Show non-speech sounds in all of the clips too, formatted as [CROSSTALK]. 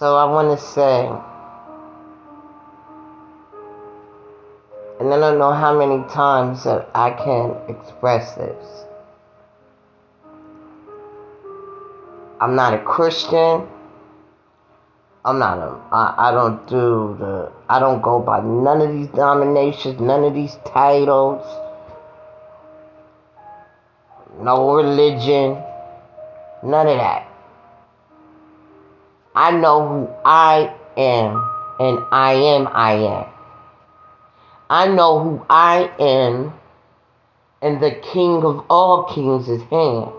So I want to say, and I don't know how many times that I can express this. I'm not a Christian. I'm not a. I, I don't do the. I don't go by none of these denominations, none of these titles, no religion, none of that. I know who I am, and I am I am. I know who I am, and the King of all kings is hands.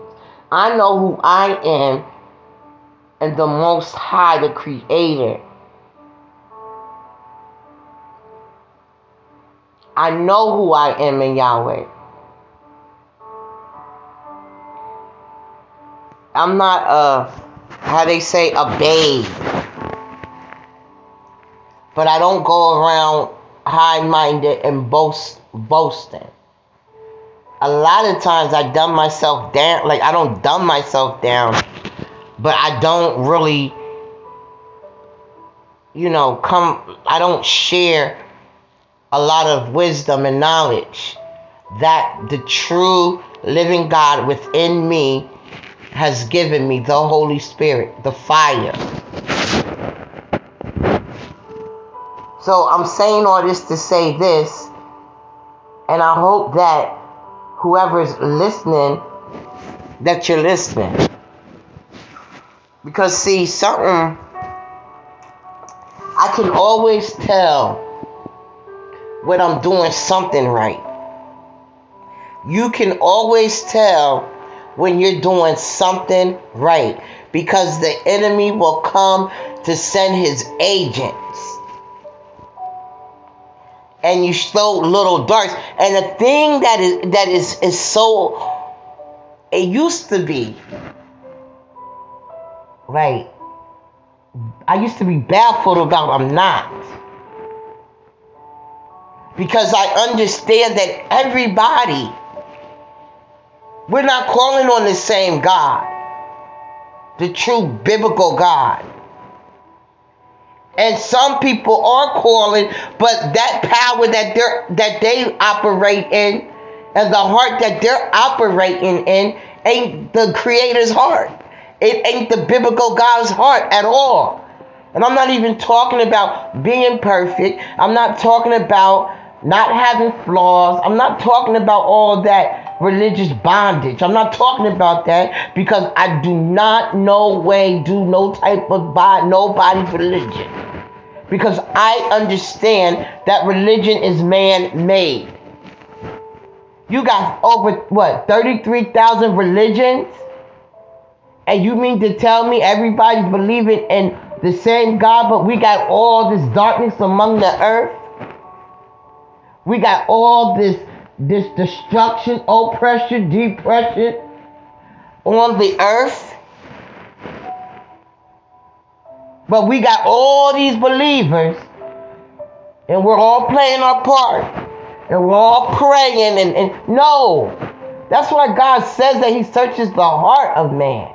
I know who I am, and the Most High, the Creator. I know who I am in Yahweh. I'm not a how they say, a babe. But I don't go around high minded and boast boasting. A lot of times I dumb myself down. Like I don't dumb myself down, but I don't really, you know, come. I don't share a lot of wisdom and knowledge that the true living God within me has given me the Holy Spirit, the fire. So I'm saying all this to say this, and I hope that whoever's listening, that you're listening. Because, see, something, I can always tell when I'm doing something right. You can always tell when you're doing something right because the enemy will come to send his agents. And you throw little darts. And the thing that is that is is so it used to be right i used to be baffled about i'm not. Because i understand that everybody we're not calling on the same God, the true biblical God. And some people are calling, but that power that they that they operate in and the heart that they're operating in ain't the creator's heart. It ain't the biblical God's heart at all. And I'm not even talking about being perfect. I'm not talking about not having flaws. I'm not talking about all that religious bondage. I'm not talking about that because I do not no way do no type of buy nobody's religion. Because I understand that religion is man made. You got over what 33,000 religions? And you mean to tell me everybody's believing in the same God, but we got all this darkness among the earth? We got all this this destruction, oppression, depression on the earth. But we got all these believers, and we're all playing our part, and we're all praying. And, and no, that's why God says that He searches the heart of man.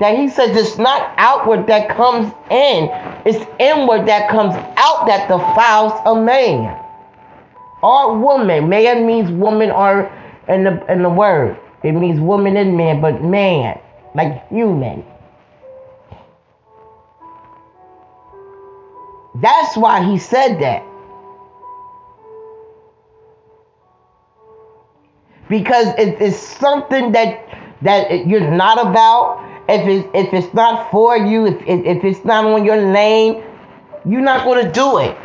That He says it's not outward that comes in, it's inward that comes out that defiles a man or woman. Man means woman or in the in the word. It means woman and man, but man, like human. That's why he said that. Because it is something that that you're not about. If it's if it's not for you, if if it's not on your lane, you're not going to do it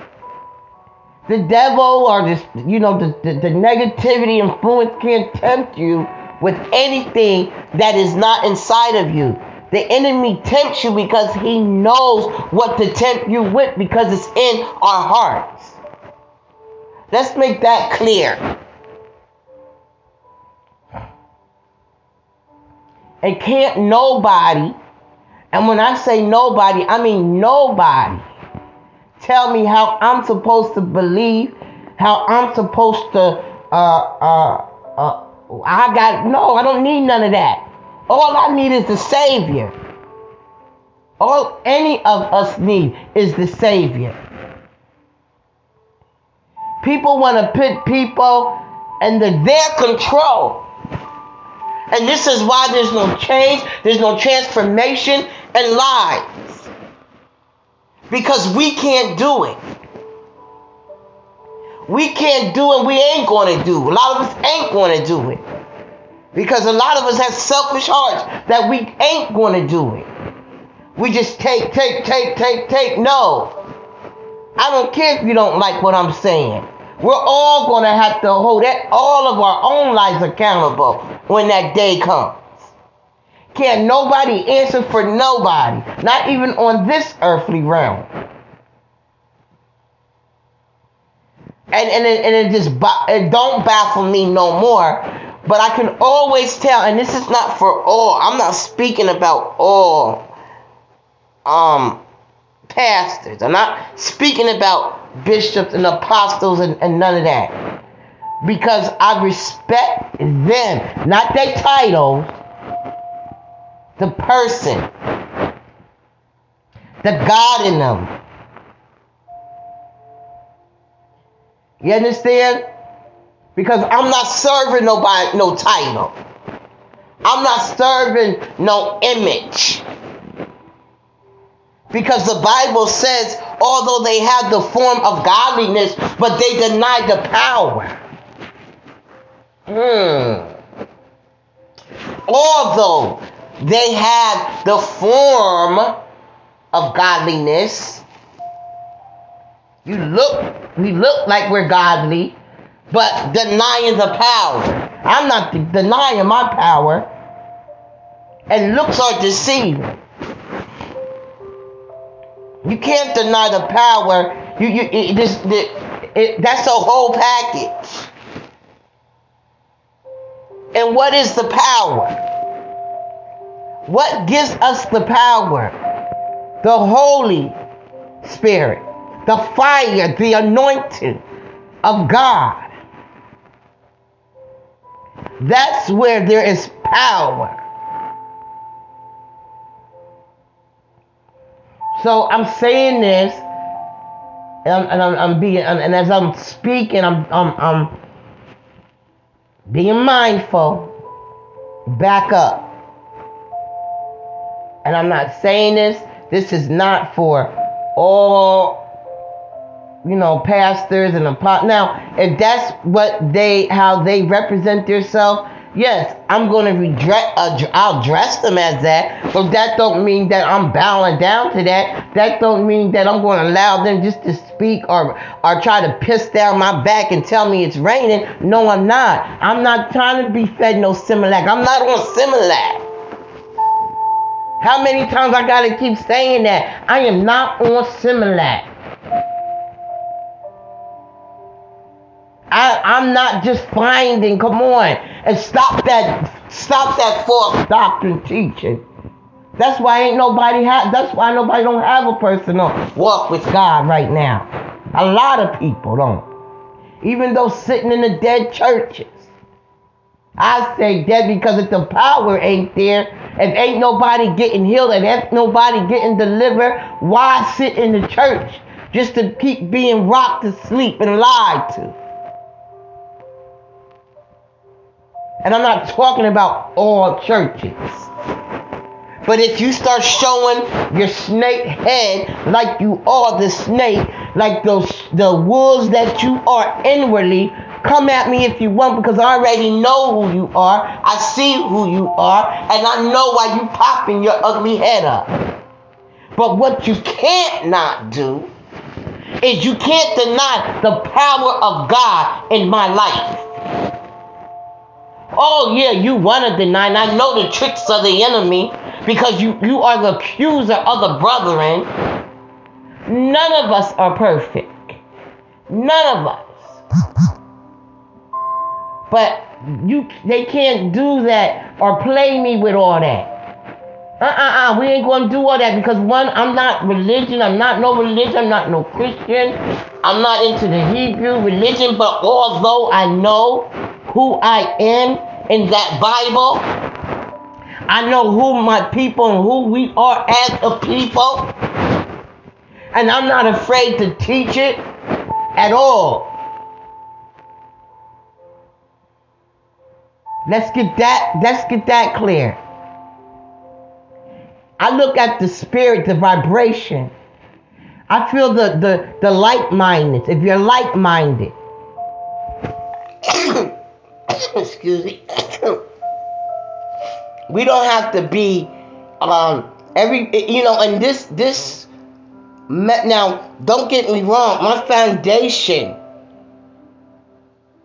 the devil or just you know the, the, the negativity influence can't tempt you with anything that is not inside of you. The enemy tempts you because he knows what to tempt you with because it's in our hearts. Let's make that clear. It can't nobody and when i say nobody i mean nobody tell me how I'm supposed to believe, how I'm supposed to, uh, uh, uh, I got, no, I don't need none of that. All I need is the Savior. All any of us need is the Savior. People want to put people under their control. And this is why there's no change, there's no transformation and lives. Because we can't do it. We can't do it, we ain't going to do. A lot of us ain't going to do it. Because a lot of us have selfish hearts that we ain't going to do it. We just take, take, take, take, take. No. I don't care if you don't like what I'm saying. We're all going to have to hold that, all of our own lives accountable when that day comes. Can't nobody answer for nobody, not even on this earthly realm. And, and, it, and it just it don't baffle me no more. But I can always tell, and this is not for all. I'm not speaking about all um pastors. I'm not speaking about bishops and apostles and, and none of that. Because I respect them, not their titles, the person, the God in them. You understand? Because I'm not serving nobody no title. I'm not serving no image. Because the Bible says, although they have the form of godliness, but they deny the power. Hmm. Although they have the form of godliness, you look, we look like we're godly, but denying the power. I'm not denying my power. And looks are deceiving. You can't deny the power. You, you, it, this, it, it, that's a whole package. And what is the power? What gives us the power? The Holy Spirit, the fire, the anointing of God. That's where there is power. So I'm saying this, and I'm, and I'm, I'm being, and as I'm speaking, I'm, I'm, I'm being mindful. Back up. And I'm not saying this. This is not for all, you know, pastors and apostles. Now, if that's what they, how they represent themselves, Yes, I'm going to redress. Uh, I'll dress them as that, but that don't mean that I'm bowing down to that. That don't mean that I'm going to allow them just to speak or or try to piss down my back and tell me it's raining. No, I'm not. I'm not trying to be fed no Similac. I'm not on Similac. How many times I gotta keep saying that? I am not on Similac. I, I'm not just finding, come on, and stop that, stop that false doctrine teaching. That's why ain't nobody have, that's why nobody don't have a personal walk with God right now. A lot of people don't. Even though sitting in the dead churches. I say dead because if the power ain't there, if ain't nobody getting healed and ain't nobody getting delivered, why sit in the church just to keep being rocked to sleep and lied to? And I'm not talking about all churches. But if you start showing your snake head like you are the snake, like those the wolves that you are inwardly, come at me if you want because I already know who you are. I see who you are, and I know why you popping your ugly head up. But what you can't not do is you can't deny the power of God in my life. Oh yeah, you want to deny. And I know the tricks of the enemy because you, you are the accuser of the brethren. None of us are perfect. None of us. But you they can't do that or play me with all that. Uh-uh-uh. We ain't gonna do all that because one, I'm not religion, I'm not no religion, I'm not no Christian, I'm not into the Hebrew religion, but although I know who I am in that Bible, I know who my people and who we are as a people. And I'm not afraid to teach it at all. Let's get that let's get that clear. I look at the spirit, the vibration. I feel the the, the like-mindedness. If you're like-minded. [COUGHS] Excuse me. [COUGHS] we don't have to be um every you know and this this now don't get me wrong my foundation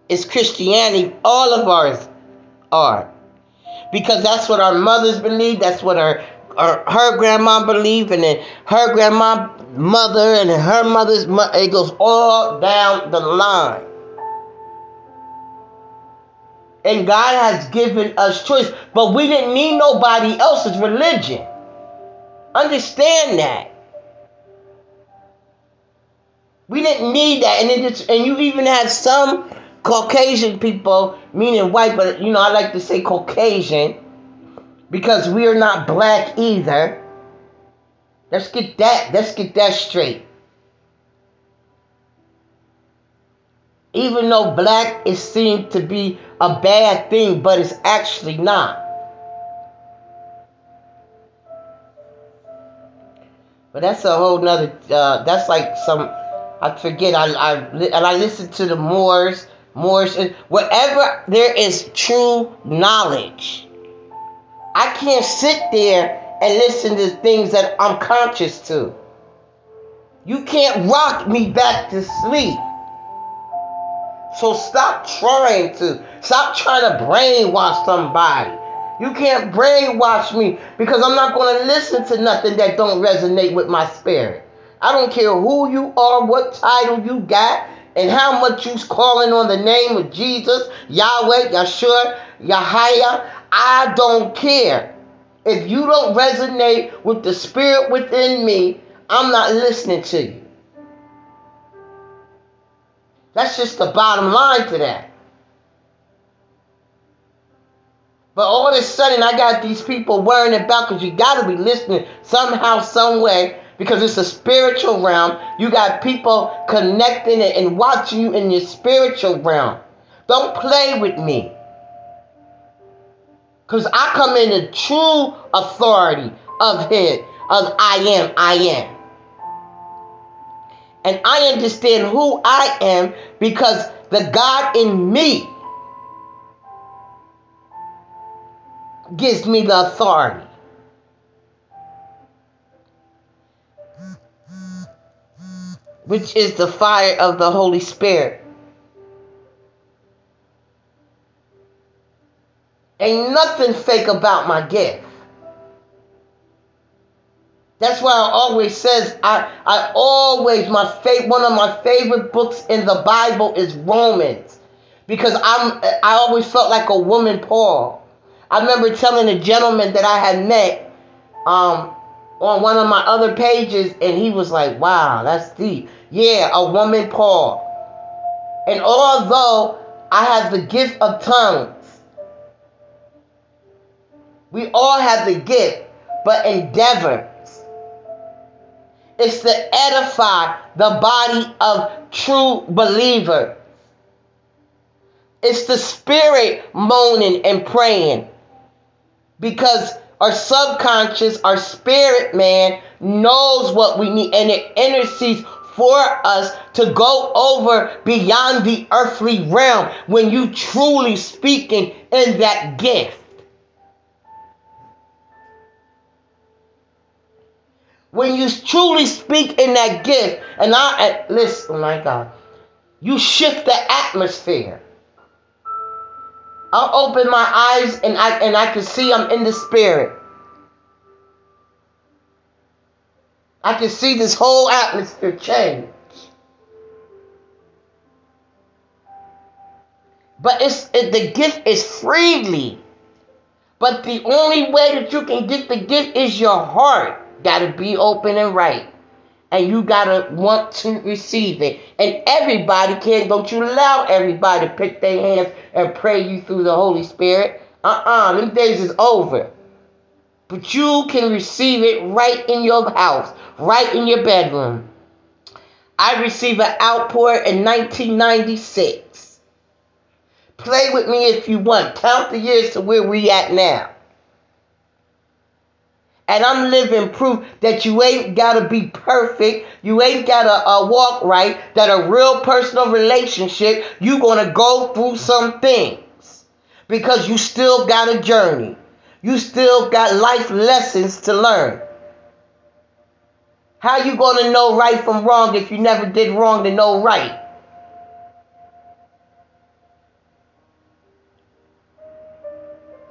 is christianity all of ours are because that's what our mothers believe that's what our, our her grandma believed and then her grandma mother and her mother's mother it goes all down the line and God has given us choice, but we didn't need nobody else's religion. Understand that. We didn't need that, and it and you even had some Caucasian people, meaning white, but you know I like to say Caucasian because we are not black either. Let's get that. Let's get that straight. Even though black is seen to be a bad thing, but it's actually not. But that's a whole nother. Uh, that's like some. I forget. I I and I listen to the Moors. Moors. Wherever there is true knowledge, I can't sit there and listen to things that I'm conscious to. You can't rock me back to sleep. So stop trying to. Stop trying to brainwash somebody. You can't brainwash me because I'm not going to listen to nothing that don't resonate with my spirit. I don't care who you are, what title you got, and how much you's calling on the name of Jesus, Yahweh, Yeshua, Yahaya. I don't care. If you don't resonate with the spirit within me, I'm not listening to you. That's just the bottom line to that. But all of a sudden, I got these people worrying about because you got to be listening somehow, some way, because it's a spiritual realm. You got people connecting and watching you in your spiritual realm. Don't play with me. Because I come in the true authority of Him, of I am, I am. And I understand who I am because the God in me gives me the authority. Which is the fire of the Holy Spirit. Ain't nothing fake about my gift. That's why I always says I I always my favorite one of my favorite books in the Bible is Romans because I'm I always felt like a woman Paul. I remember telling a gentleman that I had met um, on one of my other pages, and he was like, "Wow, that's deep." Yeah, a woman Paul. And although I have the gift of tongues, we all have the gift, but endeavor is to edify the body of true believers. It's the spirit moaning and praying because our subconscious, our spirit man knows what we need and it intercedes for us to go over beyond the earthly realm when you truly speaking in that gift. When you truly speak in that gift, and I listen, oh my God, you shift the atmosphere. I'll open my eyes and I and I can see I'm in the spirit. I can see this whole atmosphere change. But it's it, the gift is freely. But the only way that you can get the gift is your heart. Gotta be open and right. And you gotta want to receive it. And everybody can, don't you allow everybody to pick their hands and pray you through the Holy Spirit. Uh-uh, them days is over. But you can receive it right in your house, right in your bedroom. I received an outpour in 1996. Play with me if you want. Count the years to where we at now. And I'm living proof that you ain't gotta be perfect. You ain't gotta uh, walk right. That a real personal relationship, you gonna go through some things because you still got a journey. You still got life lessons to learn. How you gonna know right from wrong if you never did wrong to know right?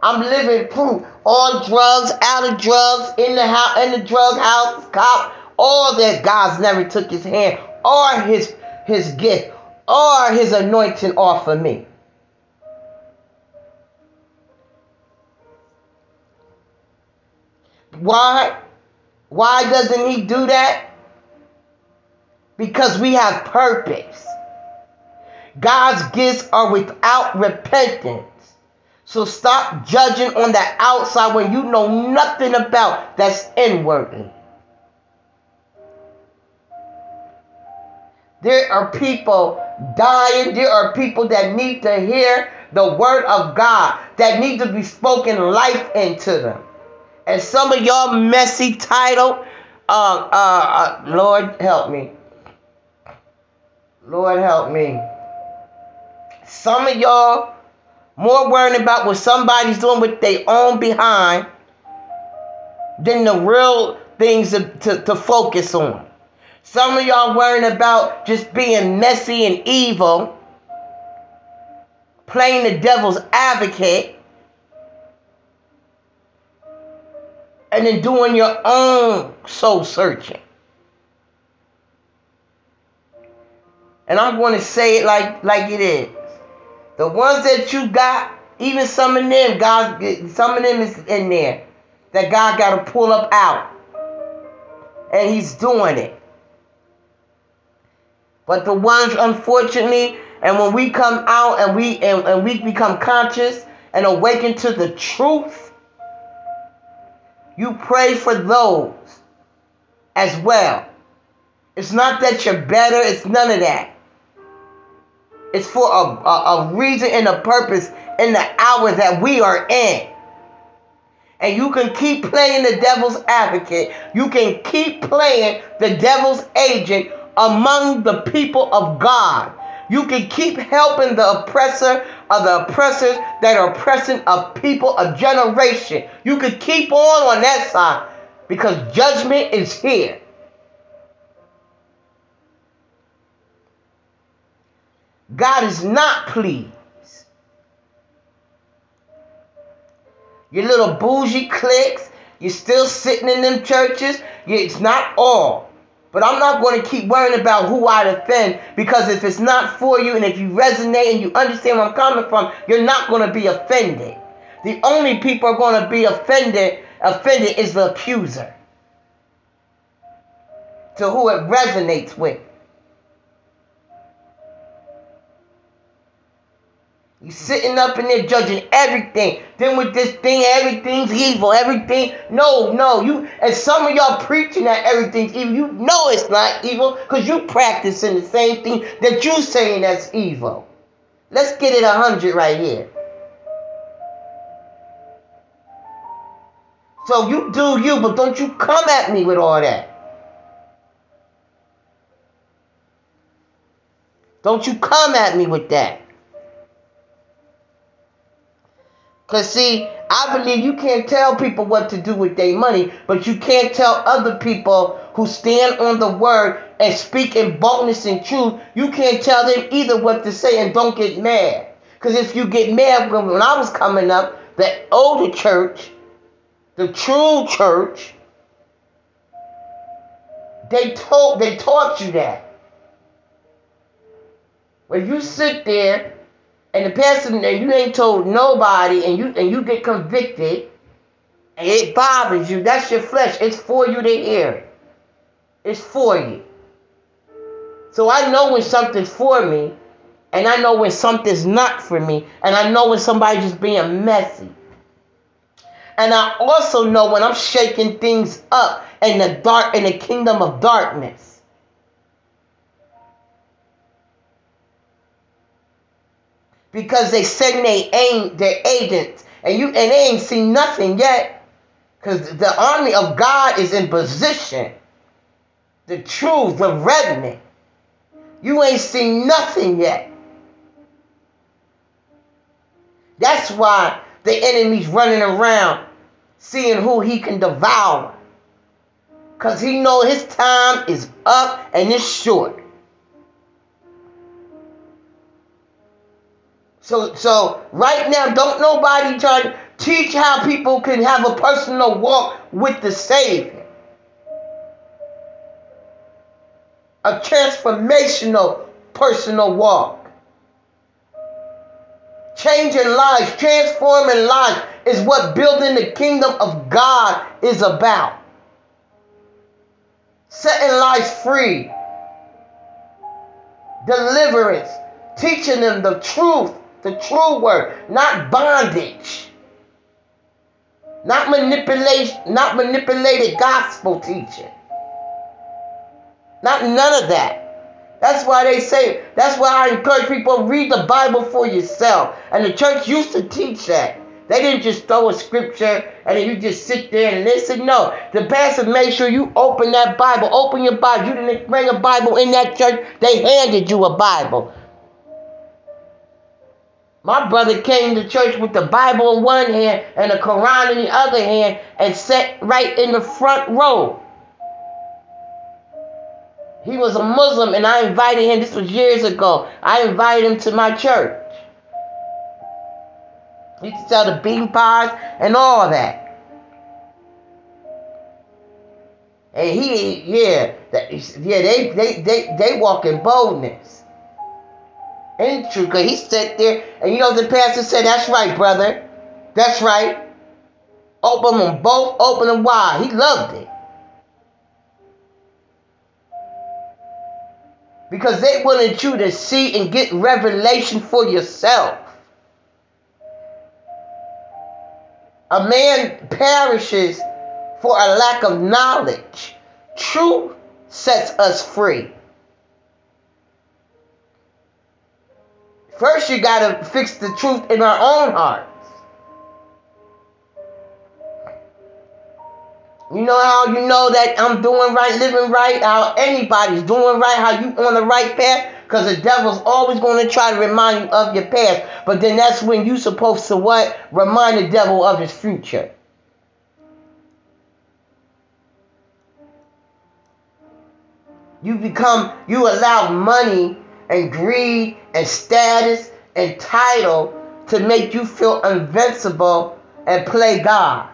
I'm living proof. On drugs, out of drugs, in the house, in the drug house, cop, all that God's never took his hand or his his gift or his anointing off of me. Why? Why doesn't he do that? Because we have purpose. God's gifts are without repentance. So stop judging on the outside when you know nothing about that's inwardly. There are people dying. There are people that need to hear the word of God, that need to be spoken life into them. And some of y'all messy title, uh, uh, uh, Lord help me. Lord help me. Some of y'all more worrying about what somebody's doing with their own behind than the real things to, to, to focus on. Some of y'all worrying about just being messy and evil, playing the devil's advocate, and then doing your own soul searching. And I'm going to say it like, like it is. The ones that you got, even some of them, God, some of them is in there that God got to pull up out. And He's doing it. But the ones, unfortunately, and when we come out and we and, and we become conscious and awaken to the truth, you pray for those as well. It's not that you're better, it's none of that. It's for a, a, a reason and a purpose in the hour that we are in. And you can keep playing the devil's advocate. You can keep playing the devil's agent among the people of God. You can keep helping the oppressor or the oppressors that are oppressing a people, a generation. You can keep on on that side because judgment is here. God is not pleased. Your little bougie cliques, you're still sitting in them churches. It's not all. But I'm not going to keep worrying about who I offend because if it's not for you and if you resonate and you understand where I'm coming from, you're not going to be offended. The only people are going to be offended offended is the accuser. To who it resonates with. You sitting up in there judging everything. Then with this thing, everything's evil. Everything. No, no. You and some of y'all preaching that everything's evil. You know it's not evil because you practicing the same thing that you saying that's evil. Let's get it a hundred right here. So you do you, but don't you come at me with all that. Don't you come at me with that. Because, see, I believe you can't tell people what to do with their money, but you can't tell other people who stand on the word and speak in boldness and truth, you can't tell them either what to say and don't get mad. Because if you get mad, when I was coming up, the older church, the true church, they told they taught you that. When you sit there and the pastor and you ain't told nobody and you and you get convicted and it bothers you, that's your flesh. It's for you to hear. It's for you. So I know when something's for me, and I know when something's not for me, and I know when somebody's just being messy. And I also know when I'm shaking things up in the dark in the kingdom of darkness. Because they send they aim their agents and you and they ain't seen nothing yet. Because the army of God is in position. The truth, the remnant. You ain't seen nothing yet. That's why the enemy's running around seeing who he can devour. Cause he know his time is up and it's short. So so right now, don't nobody try to teach how people can have a personal walk with the Savior. A transformational personal walk. Changing lives, transforming lives is what building the kingdom of God is about. Setting lives free, deliverance, teaching them the truth, the true word, not bondage, not manipulation, not manipulated gospel teaching. Not none of that. That's why they say, that's why I encourage people read the Bible for yourself. And the church used to teach that. They didn't just throw a scripture and then you just sit there and listen. No, the pastor made sure you open that Bible. Open your Bible. You didn't bring a Bible in that church. They handed you a Bible. My brother came to church with the Bible in one hand and the Quran in the other hand and sat right in the front row. He was a Muslim and I invited him. This was years ago. I invited him to my church. He to sell the bean pies and all that. And he, yeah, yeah, they, they, they, they walk in boldness. And true, because he sat there, and you know the pastor said, That's right, brother. That's right. Open them both, open them wide. He loved it. Because they wanted you to see and get revelation for yourself. A man perishes for a lack of knowledge. Truth sets us free. First, you got to fix the truth in our own hearts. You know how you know that I'm doing right, living right, how anybody's doing right, how you on the right path? Because the devil's always going to try to remind you of your past. But then that's when you're supposed to what? Remind the devil of his future. You become, you allow money and greed and status and title to make you feel invincible and play God.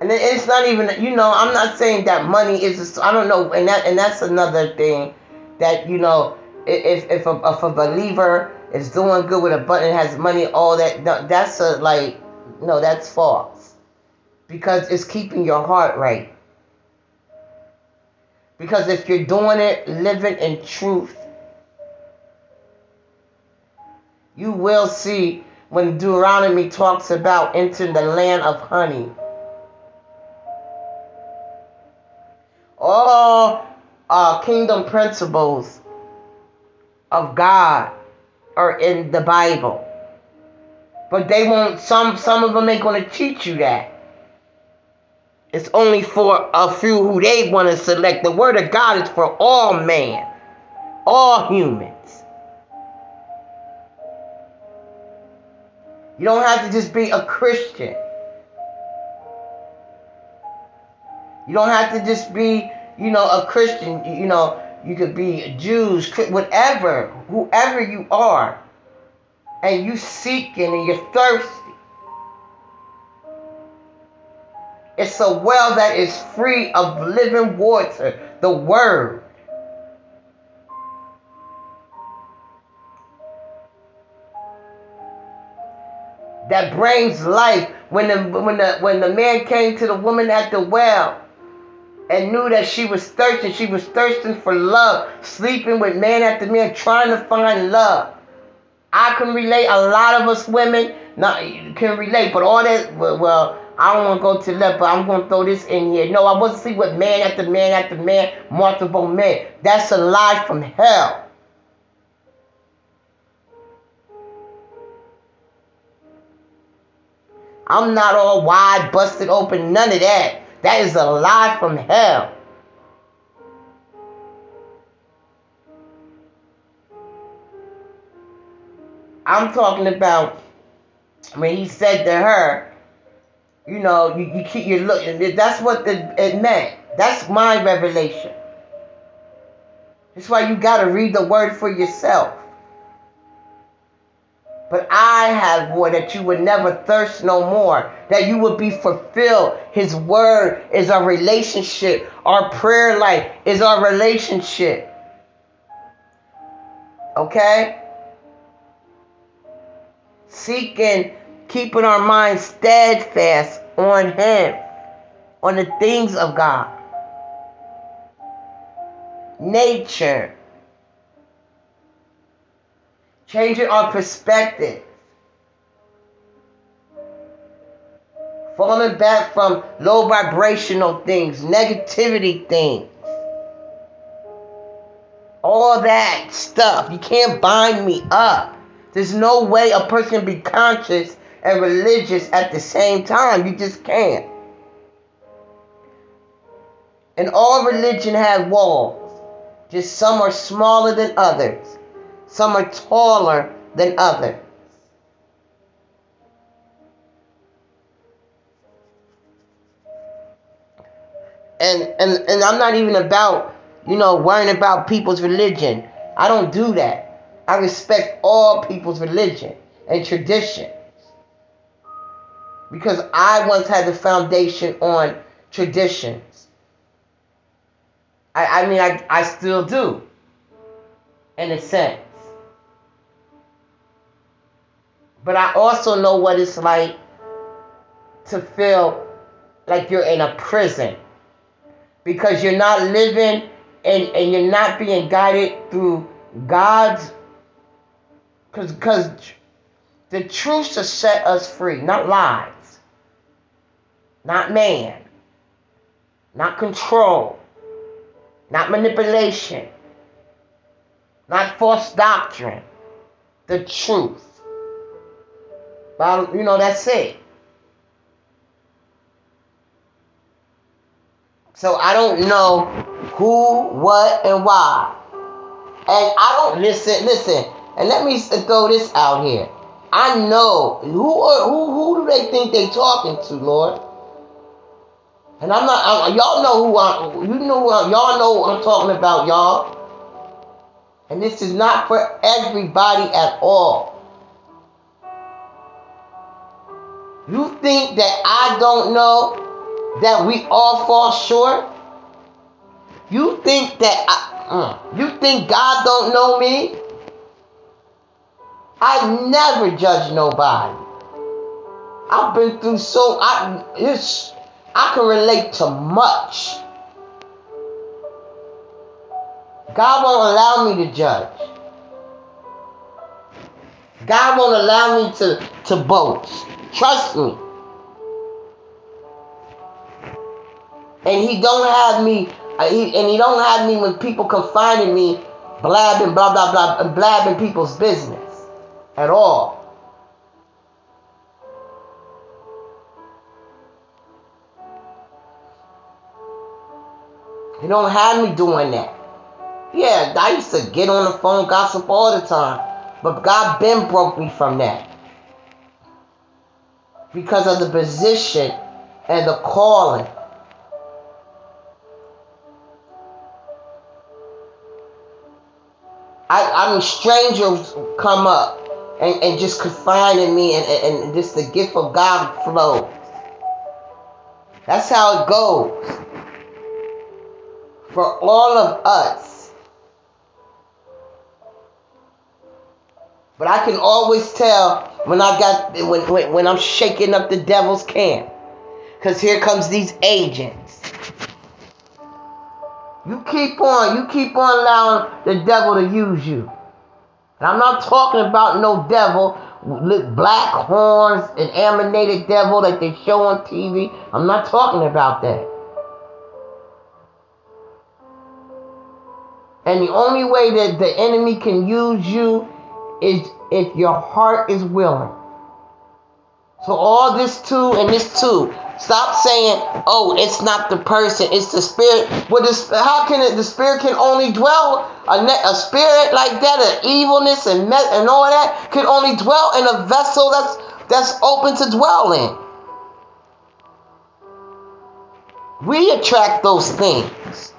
And it's not even, you know, I'm not saying that money is, I don't know, and that and that's another thing that, you know, if if a, if a believer is doing good with a button, has money, all that, that's a, like, no, that's false. Because it's keeping your heart right. Because if you're doing it, living in truth, you will see when Deuteronomy talks about entering the land of honey. All uh, kingdom principles of God are in the Bible. But they won't, some, some of them ain't to teach you that. It's only for a few who they want to select. The word of God is for all man, all humans. You don't have to just be a Christian. You don't have to just be, you know, a Christian. You know, you could be Jews, whatever, whoever you are and you seeking and you're thirsty. It's a well that is free of living water, the word. That brings life. When the when the when the man came to the woman at the well, and knew that she was thirsty. She was thirsting for love, sleeping with man after man, trying to find love. I can relate. A lot of us women not can relate, but all that. Well, I don't want to go to that, but I'm going to throw this in here. No, I wasn't sleeping with man after man after man, multiple men. That's a lie from hell. I'm not all wide, busted open, none of that. That is a lie from hell. I'm talking about when he said to her, you know, you, you keep your look. That's what the, it meant. That's my revelation. That's why you got to read the word for yourself. But I have more that you would never thirst no more, that you would be fulfilled. His word is our relationship. Our prayer life is our relationship. Okay? Seeking, keeping our minds steadfast on Him, on the things of God. Nature changing our perspective, falling back from low vibrational things, negativity things, all that stuff. You can't bind me up. There's no way a person be conscious and religious at the same time. You just can't. And all religion has walls. Just some are smaller than others. Some are taller than others. And, and and I'm not even about, you know, worrying about people's religion. I don't do that. I respect all people's religion and traditions. Because I once had the foundation on traditions. I, I mean, I, I still do, in a sense. But I also know what it's like to feel like you're in a prison because you're not living and, and you're not being guided through God's because because the truth to set us free, not lies, not man, not control, not manipulation, not false doctrine, the truth. But, you know, that's it. So I don't know who, what, and why. And I don't listen, listen, and let me throw this out here. I know who are, who who do they think they talking to, Lord? And I'm not. I, y'all know who I. You know who I, y'all know what I'm talking about, y'all. And this is not for everybody at all. You think that I don't know that we all fall short? You think that I, uh, you think God don't know me? I never judge nobody. I've been through so I it's I can relate to much. God won't allow me to judge. God won't allow me to, to boast. Trust me. And he don't have me, uh, he, and he don't have me when people confining me, blabbing, blah, blah, blah, blabbing people's business at all. You don't have me doing that. Yeah, I used to get on the phone, gossip all the time. But God been broke me from that because of the position and the calling. I, I mean, strangers come up and, and just confining me, and, and, and just the gift of God flows. That's how it goes for all of us. But I can always tell when I got when when, when I'm shaking up the devil's camp. Cause here comes these agents. You keep on, you keep on allowing the devil to use you. And I'm not talking about no devil with black horns and animated devil that they show on TV. I'm not talking about that. And the only way that the enemy can use you is if your heart is willing. So all this too and this too. Stop saying, "Oh, it's not the person, it's the spirit." Well, this, how can it? The spirit can only dwell a, a spirit like that, an evilness and and all that can only dwell in a vessel that's that's open to dwell in. We attract those things.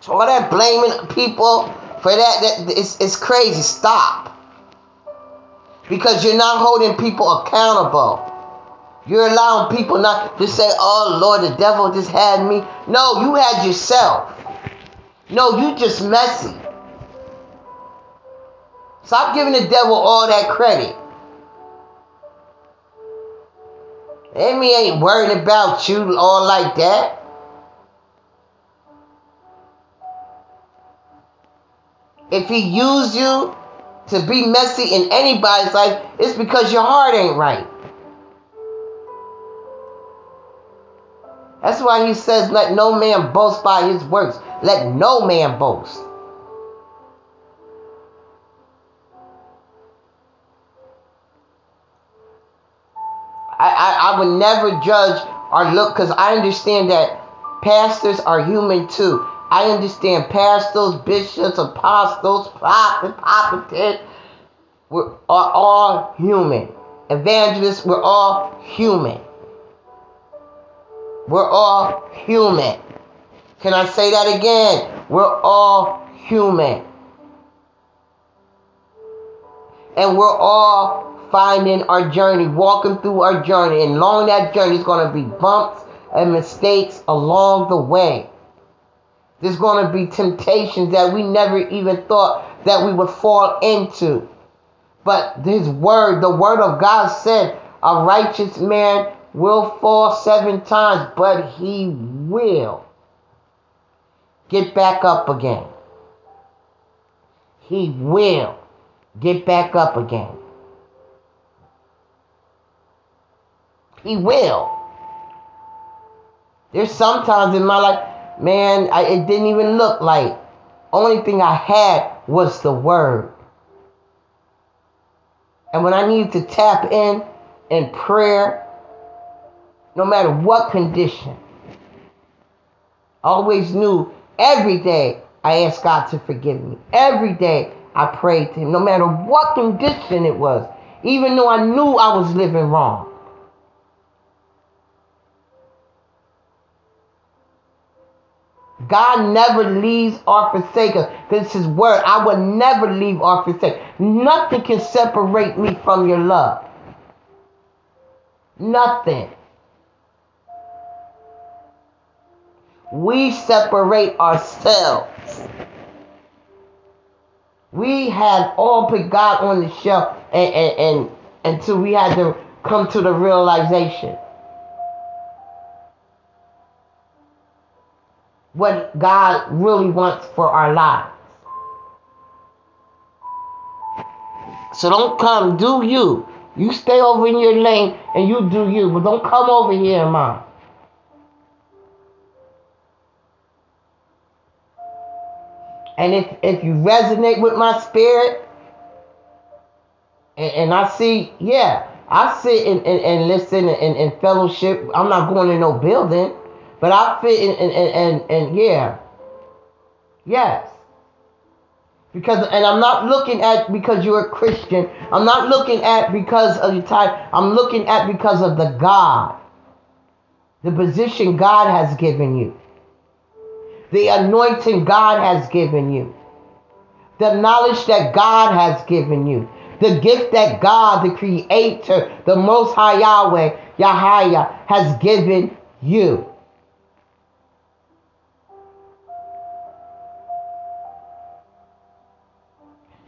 So all that blaming people for that, that it's, it's crazy. Stop. Because you're not holding people accountable. You're allowing people not to say, oh Lord, the devil just had me. No, you had yourself. No, you just messy. Stop giving the devil all that credit. Enemy ain't worried about you all like that. If he used you to be messy in anybody's life, it's because your heart ain't right. That's why he says, Let no man boast by his works. Let no man boast. I, I, I would never judge or look because I understand that pastors are human too. I understand pastors, bishops, apostles, prophets, prophetess, we're are all human. Evangelists, we're all human. We're all human. Can I say that again? We're all human. And we're all finding our journey, walking through our journey. And along that journey is going to be bumps and mistakes along the way. There's going to be temptations that we never even thought that we would fall into. But his word, the word of God said, a righteous man will fall seven times, but he will get back up again. He will get back up again. He will. There's sometimes in my life man, I, it didn't even look like. Only thing I had was the word. And when I needed to tap in in prayer, no matter what condition, I always knew every day I asked God to forgive me. Every day I prayed to Him, no matter what condition it was, even though I knew I was living wrong. God never leaves or forsakes us. This is word. I will never leave or forsake. Nothing can separate me from your love. Nothing. We separate ourselves. We had all put God on the shelf and, and, and until we had to come to the realization what God really wants for our lives. So don't come, do you. You stay over in your lane and you do you, but don't come over here mine. And if, if you resonate with my spirit, and, and I see, yeah, I sit and, and, and listen and, and fellowship. I'm not going to no building. But I fit in, and, and, and, and yeah. Yes. Because, and I'm not looking at because you're a Christian. I'm not looking at because of your type. I'm looking at because of the God. The position God has given you. The anointing God has given you. The knowledge that God has given you. The gift that God, the Creator, the Most High Yahweh, Yahweh, has given you.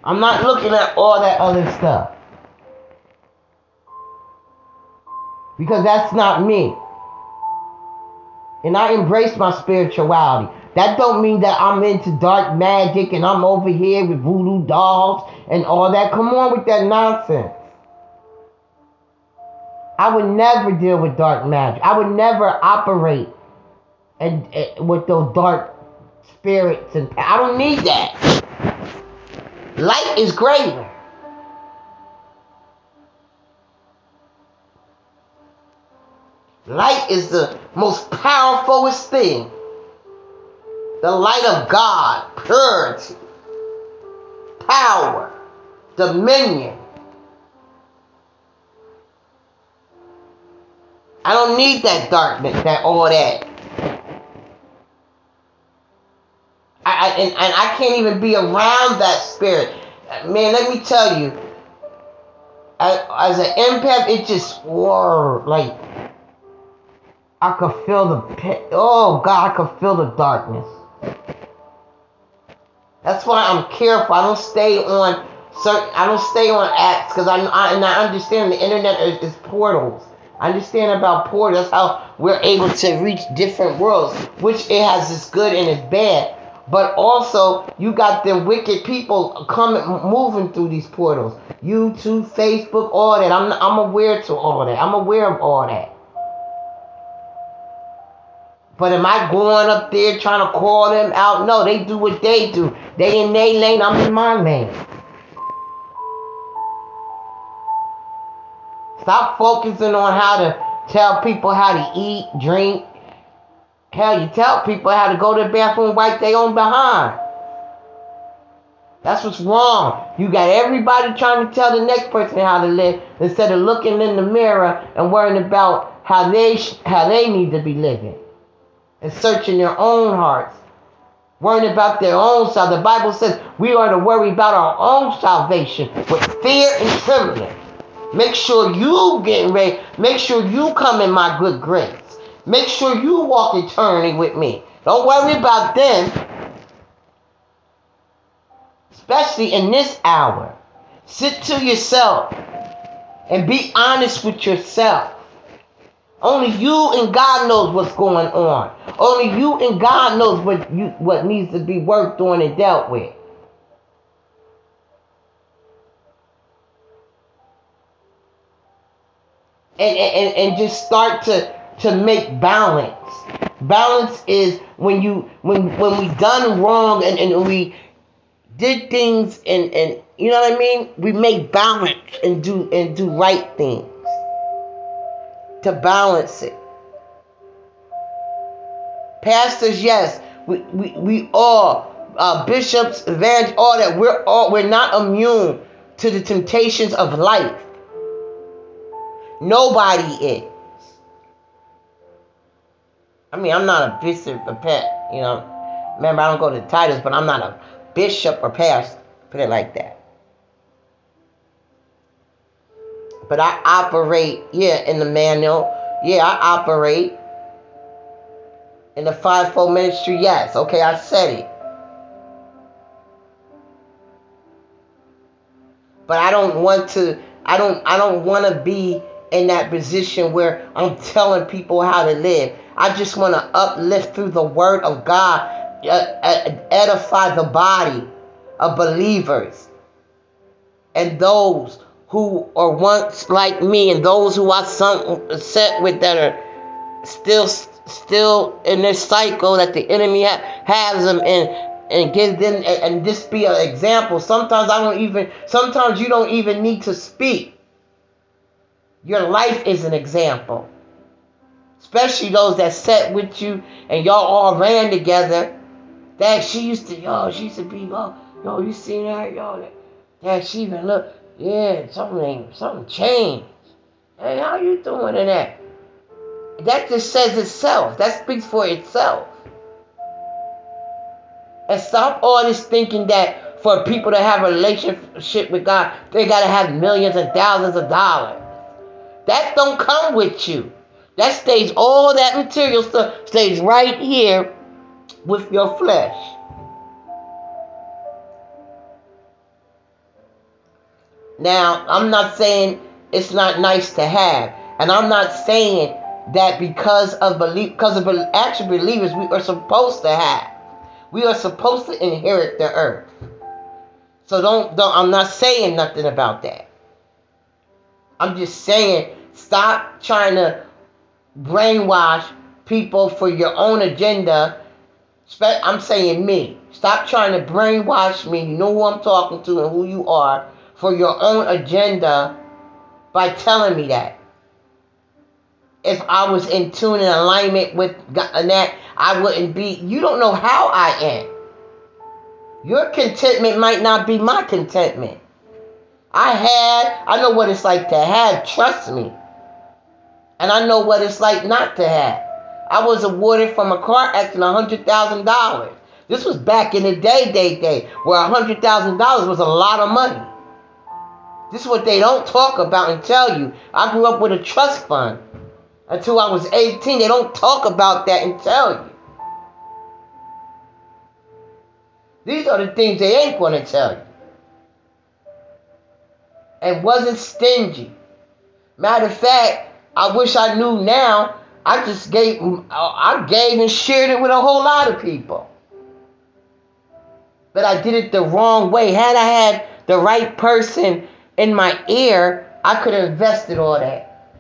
I'm not looking at all that other stuff. Because that's not me. And I embrace my spirituality. That don't mean that I'm into dark magic and I'm over here with voodoo dolls and all that. Come on with that nonsense. I would never deal with dark magic. I would never operate and, and with those dark spirits and I don't need that. Light is greater. Light is the most powerfulest thing. The light of God, purity, power, dominion. I don't need that darkness, that all that. I, I and, and I can't even be around that spirit. Man, let me tell you, as, as an empath, it just whoa, like I could feel the pit. Oh God, I could feel the darkness. That's why I'm careful. I don't stay on certain. I don't stay on apps because I, I and I understand the internet is, is portals. I understand about portals. How we're able to reach different worlds, which it has its good and its bad. But also, you got the wicked people coming, moving through these portals. YouTube, Facebook, all that. I'm, I'm aware to all that. I'm aware of all that. But am I going up there trying to call them out? No, they do what they do. They in their lane, I'm in my lane. Stop focusing on how to tell people how to eat, drink. Hell, you tell people how to go to the bathroom, wipe their own behind. That's what's wrong. You got everybody trying to tell the next person how to live instead of looking in the mirror and worrying about how they how they need to be living and searching their own hearts, worrying about their own self. The Bible says we are to worry about our own salvation with fear and trembling. Make sure you getting ready. Make sure you come in my good grace. Make sure you walk eternally with me. Don't worry about them. Especially in this hour. Sit to yourself and be honest with yourself. Only you and God knows what's going on. Only you and God knows what you what needs to be worked on and dealt with. And, and, and just start to, to make balance. Balance is when you when when we done wrong and, and we did things and, and you know what I mean? We make balance and do and do right things to balance it. Pastors, yes, we, we, we all, uh, bishops, evangelists, all that, we're all we're not immune to the temptations of life. Nobody is. I mean, I'm not a bishop or pet, you know. Remember, I don't go to titles, but I'm not a bishop or pastor. Put it like that. But I operate, yeah, in the manual. Yeah, I operate in the fivefold ministry. Yes, okay, I said it. But I don't want to. I don't. I don't want to be in that position where I'm [LAUGHS] telling people how to live. I just want to uplift through the Word of God, edify the body of believers. And those who are once like me and those who I some set with that are still still in this cycle that the enemy ha- has them in and give them and, and this be an example. Sometimes i don't even sometimes you don't even need to speak. Your life is an example especially those that sat with you and y'all all ran together that she used to yo she used to be yo yo you seen her that, that she even look yeah, something something changed. Hey, how you doing in that? That just says itself. That speaks for itself. And stop all this thinking that for people to have a relationship with God, they gotta have millions and thousands of dollars. That don't come with you. That stays all that material stuff stays right here with your flesh. Now, I'm not saying it's not nice to have. And I'm not saying that because of belief, because of actual believers, we are supposed to have. We are supposed to inherit the earth. So don't, don't I'm not saying nothing about that. I'm just saying stop trying to brainwash people for your own agenda. I'm saying me. Stop trying to brainwash me. You know who I'm talking to and who you are for your own agenda by telling me that. If I was in tune and alignment with that, I wouldn't be. You don't know how I am. Your contentment might not be my contentment. I had, I know what it's like to have, trust me. And I know what it's like not to have. I was awarded from a car accident $100,000. This was back in the day, day, day, where $100,000 was a lot of money. This is what they don't talk about and tell you. I grew up with a trust fund until I was 18. They don't talk about that and tell you. These are the things they ain't going to tell you. And wasn't stingy. Matter of fact, I wish I knew now. I just gave, I gave and shared it with a whole lot of people. But I did it the wrong way. Had I had the right person in my ear, I could have invested all that.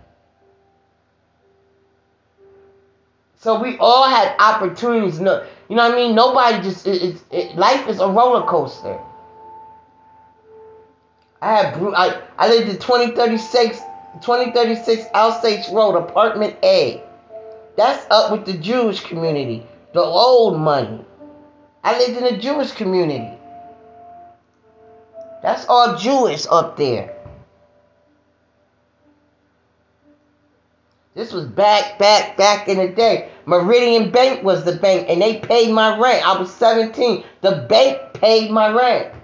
So we all had opportunities. No, you know what I mean? Nobody just it, it, life is a roller coaster. I have I I lived in 2036 2036 Osage Road, apartment A. That's up with the Jewish community, the old money. I lived in a Jewish community. That's all Jewish up there. This was back, back, back in the day. Meridian Bank was the bank, and they paid my rent. I was 17. The bank paid my rent.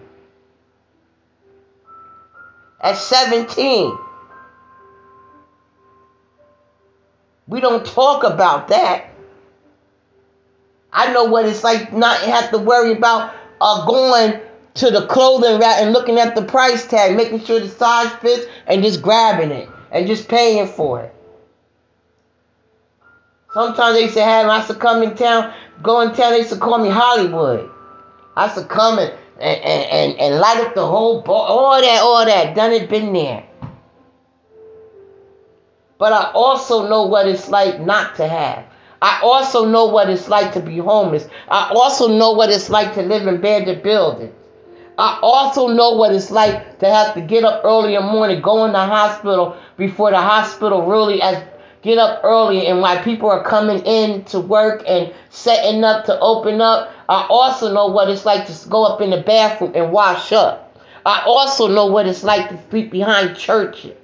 At 17. We don't talk about that. I know what it's like not have to worry about uh, going to the clothing rack and looking at the price tag, making sure the size fits, and just grabbing it and just paying for it. Sometimes they used to have, I used to come in town, go in town, they used to call me Hollywood. I used to come and, and, and, and light up the whole all that, all that. Done it, been there. But I also know what it's like not to have. I also know what it's like to be homeless. I also know what it's like to live in abandoned buildings. I also know what it's like to have to get up early in the morning, go in the hospital before the hospital really as get up early and why people are coming in to work and setting up to open up. I also know what it's like to go up in the bathroom and wash up. I also know what it's like to be behind churches.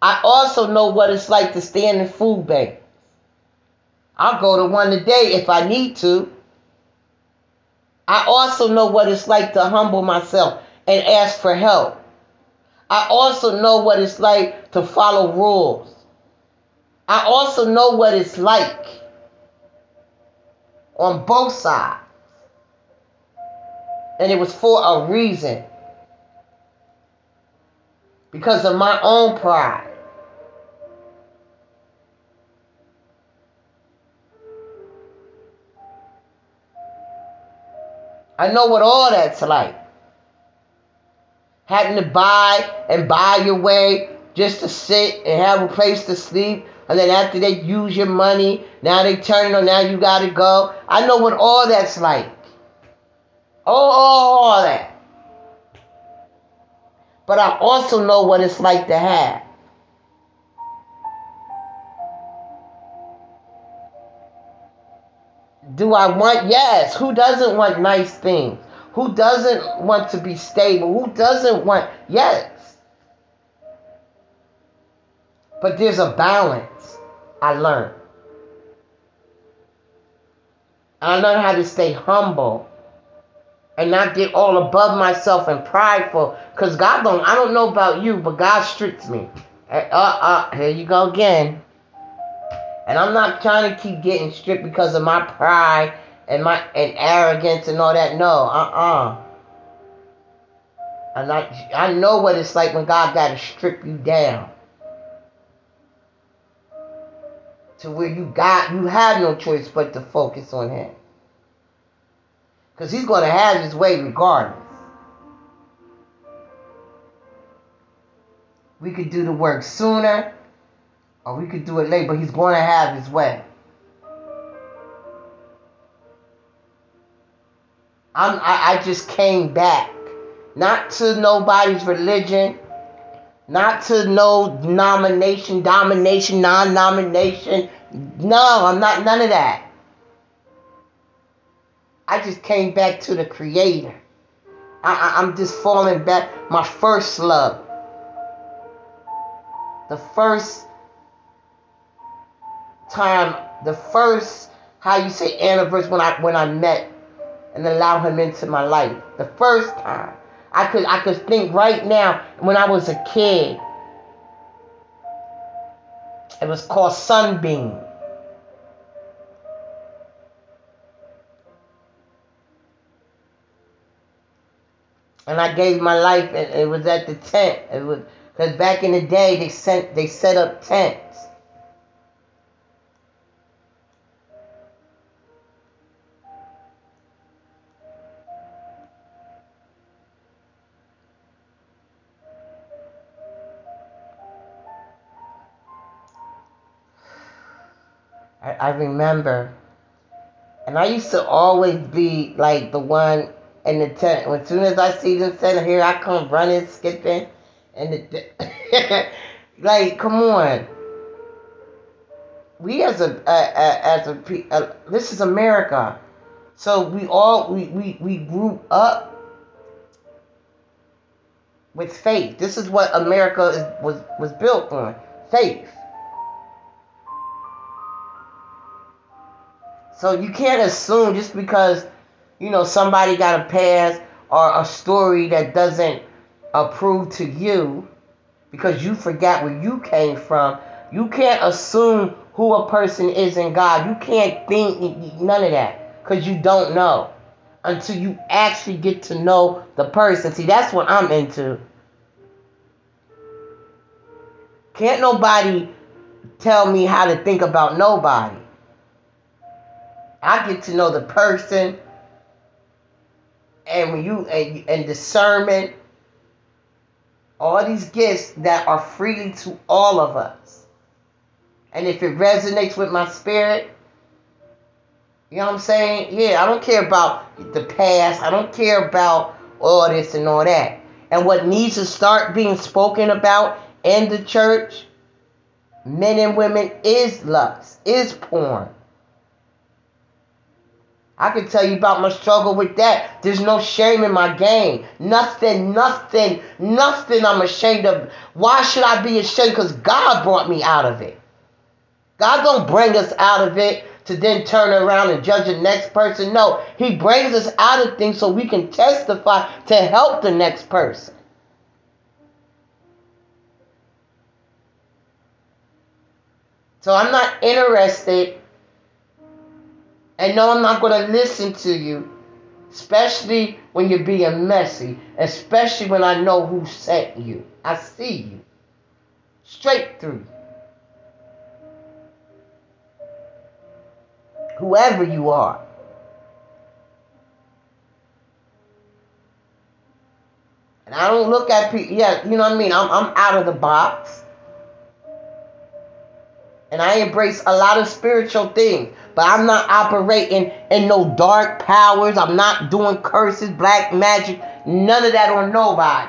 I also know what it's like to stand in food banks. I'll go to one today if I need to. I also know what it's like to humble myself and ask for help. I also know what it's like to follow rules. I also know what it's like on both sides. And it was for a reason. Because of my own pride. I know what all that's like having to buy and buy your way just to sit and have a place to sleep. And then after they use your money, now they turn it on, now you gotta go. I know what all that's like. All, all that. But I also know what it's like to have. Do I want? Yes. Who doesn't want nice things? Who doesn't want to be stable? Who doesn't want, yes. But there's a balance I learned. I learned how to stay humble and not get all above myself and prideful. Because God don't, I don't know about you, but God strips me. Uh, uh, here you go again. And I'm not trying to keep getting stripped because of my pride and my and arrogance and all that. No, uh-uh. And I, I know what it's like when God got to strip you down. To where you got you have no choice but to focus on him. Because he's going to have his way regardless. We could do the work sooner or we could do it late, but he's going to have his way. I'm, I, I just came back. Not to nobody's religion, not to no nomination, domination, non nomination. No, I'm not none of that. I just came back to the Creator. I, I, I'm just falling back. My first love. The first time, the first, how you say, anniversary when I when I met and allow him into my life. The first time. I could I could think right now when I was a kid. It was called Sunbeam. And I gave my life and it was at the tent. It was because back in the day they sent they set up tents. I remember. And I used to always be like the one in the tent. As soon as I see them sitting here, I come running, skipping. And the, [LAUGHS] like, come on. We as a, a, a as a, a, this is America. So we all, we, we, we grew up with faith. This is what America is, was, was built on. Faith. So you can't assume just because, you know, somebody got a pass or a story that doesn't approve to you because you forgot where you came from. You can't assume who a person is in God. You can't think none of that because you don't know until you actually get to know the person. See, that's what I'm into. Can't nobody tell me how to think about nobody. I get to know the person, and when you and, and discernment, all these gifts that are freely to all of us. And if it resonates with my spirit, you know what I'm saying? Yeah, I don't care about the past. I don't care about all this and all that. And what needs to start being spoken about in the church, men and women, is lust, is porn. I can tell you about my struggle with that. There's no shame in my game. Nothing, nothing, nothing I'm ashamed of. Why should I be ashamed? Because God brought me out of it. God don't bring us out of it to then turn around and judge the next person. No, He brings us out of things so we can testify to help the next person. So I'm not interested and no, I'm not going to listen to you, especially when you're being messy, especially when I know who sent you. I see you straight through. Whoever you are. And I don't look at people, yeah, you know what I mean? I'm, I'm out of the box. And I embrace a lot of spiritual things. But I'm not operating in no dark powers. I'm not doing curses, black magic, none of that on nobody.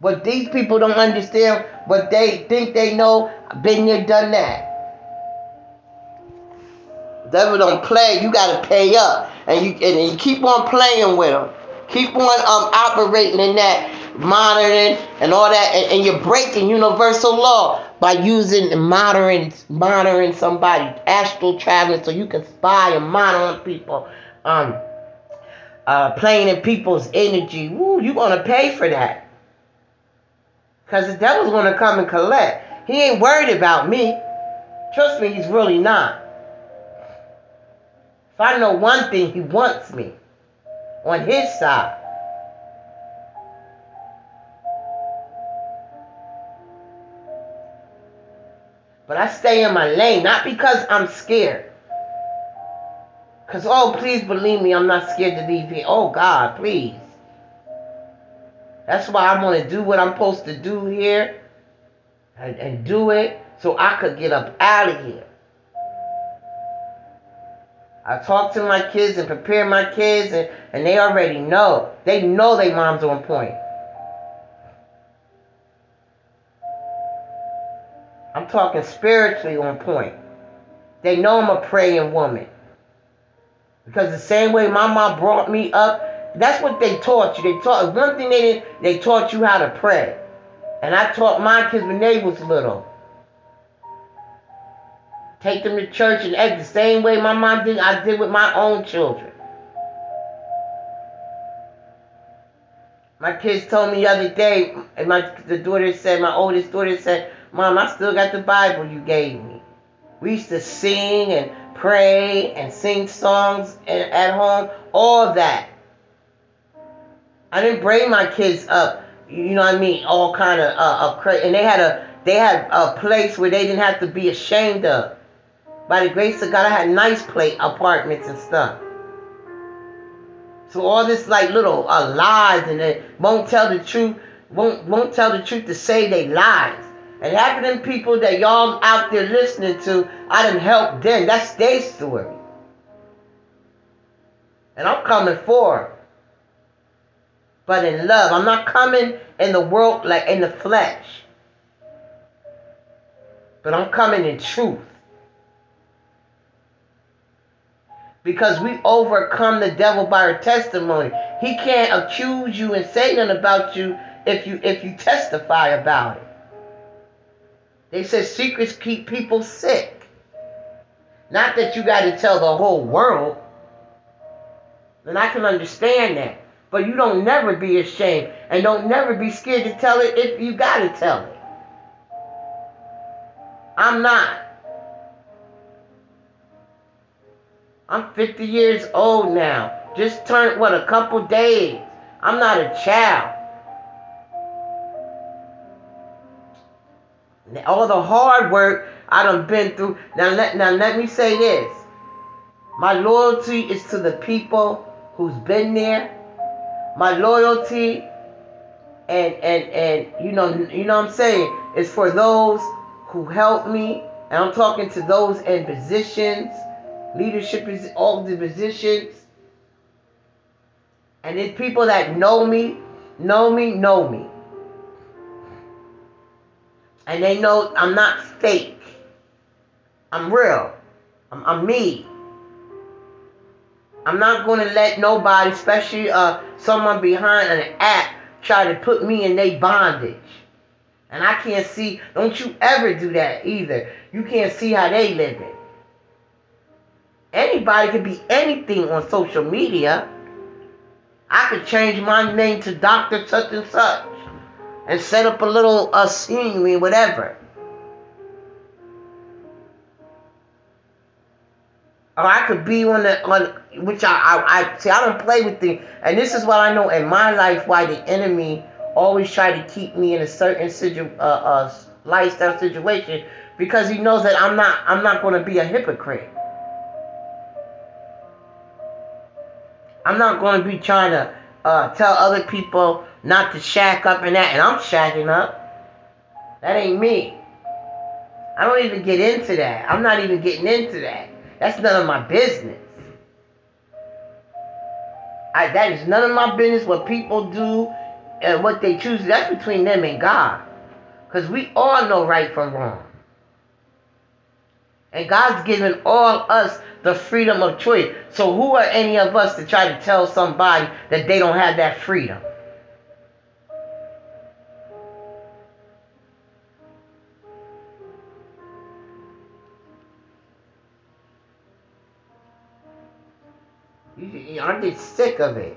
But these people don't understand what they think they know. Been there, done that. Devil don't play. You gotta pay up, and you and you keep on playing with them. Keep on um operating in that monitoring and all that, and, and, you're breaking universal law by using monitoring monitoring somebody, astral traveling, so you can spy and monitor people, um, uh, playing in people's energy. Woo, you're gonna pay for that, cause the devil's gonna come and collect. He ain't worried about me. Trust me, he's really not. If I know one thing, he wants me. on his side. But I stay in my lane, not because I'm scared. Because, oh, please believe me, I'm not scared to leave here. Oh, God, please. That's why I want to do what I'm supposed to do here and, and do it so I could get up out of here. I talk to my kids and prepare my kids, and, and they already know. They know their mom's on point. I'm talking spiritually on point. They know I'm a praying woman. Because the same way my mom brought me up, that's what they taught you. They taught one thing they did, they taught you how to pray. And I taught my kids when they was little. Take them to church and act the same way my mom did, I did with my own children. My kids told me the other day, and my the daughter said, my oldest daughter said, Mom, I still got the Bible you gave me. We used to sing and pray and sing songs and at home, all that. I didn't bring my kids up, you know what I mean, all kind of uh. And they had a they had a place where they didn't have to be ashamed of. By the grace of God, I had nice plate apartments and stuff. So all this like little uh, lies and they won't tell the truth, won't won't tell the truth to say they lies. And half of them people that y'all out there listening to, I done help them. That's their story. And I'm coming for But in love. I'm not coming in the world like in the flesh. But I'm coming in truth. Because we overcome the devil by our testimony. He can't accuse you and say nothing about you if you if you testify about it. They said secrets keep people sick. Not that you got to tell the whole world. And I can understand that. But you don't never be ashamed and don't never be scared to tell it if you got to tell it. I'm not. I'm 50 years old now. Just turned, what, a couple days. I'm not a child. All the hard work I done been through. Now let now let me say this. My loyalty is to the people who's been there. My loyalty and and and you know you know what I'm saying is for those who helped me. And I'm talking to those in positions, leadership is all the positions. And it's people that know me, know me, know me. And they know I'm not fake. I'm real. I'm, I'm me. I'm not going to let nobody, especially uh, someone behind an app, try to put me in their bondage. And I can't see, don't you ever do that either. You can't see how they living. Anybody can be anything on social media. I could change my name to Dr. Such and Such and set up a little uh, scenery, whatever. Or I could be on the on which I, I I see I don't play with the and this is what I know in my life why the enemy always try to keep me in a certain situ, uh, uh, lifestyle situation because he knows that I'm not I'm not going to be a hypocrite. I'm not going to be trying to uh, tell other people not to shack up and that, and I'm shacking up. That ain't me. I don't even get into that. I'm not even getting into that. That's none of my business. I, that is none of my business what people do and what they choose. That's between them and God. Because we all know right from wrong. And God's given all us the freedom of choice. So who are any of us to try to tell somebody that they don't have that freedom? I'm just sick of it.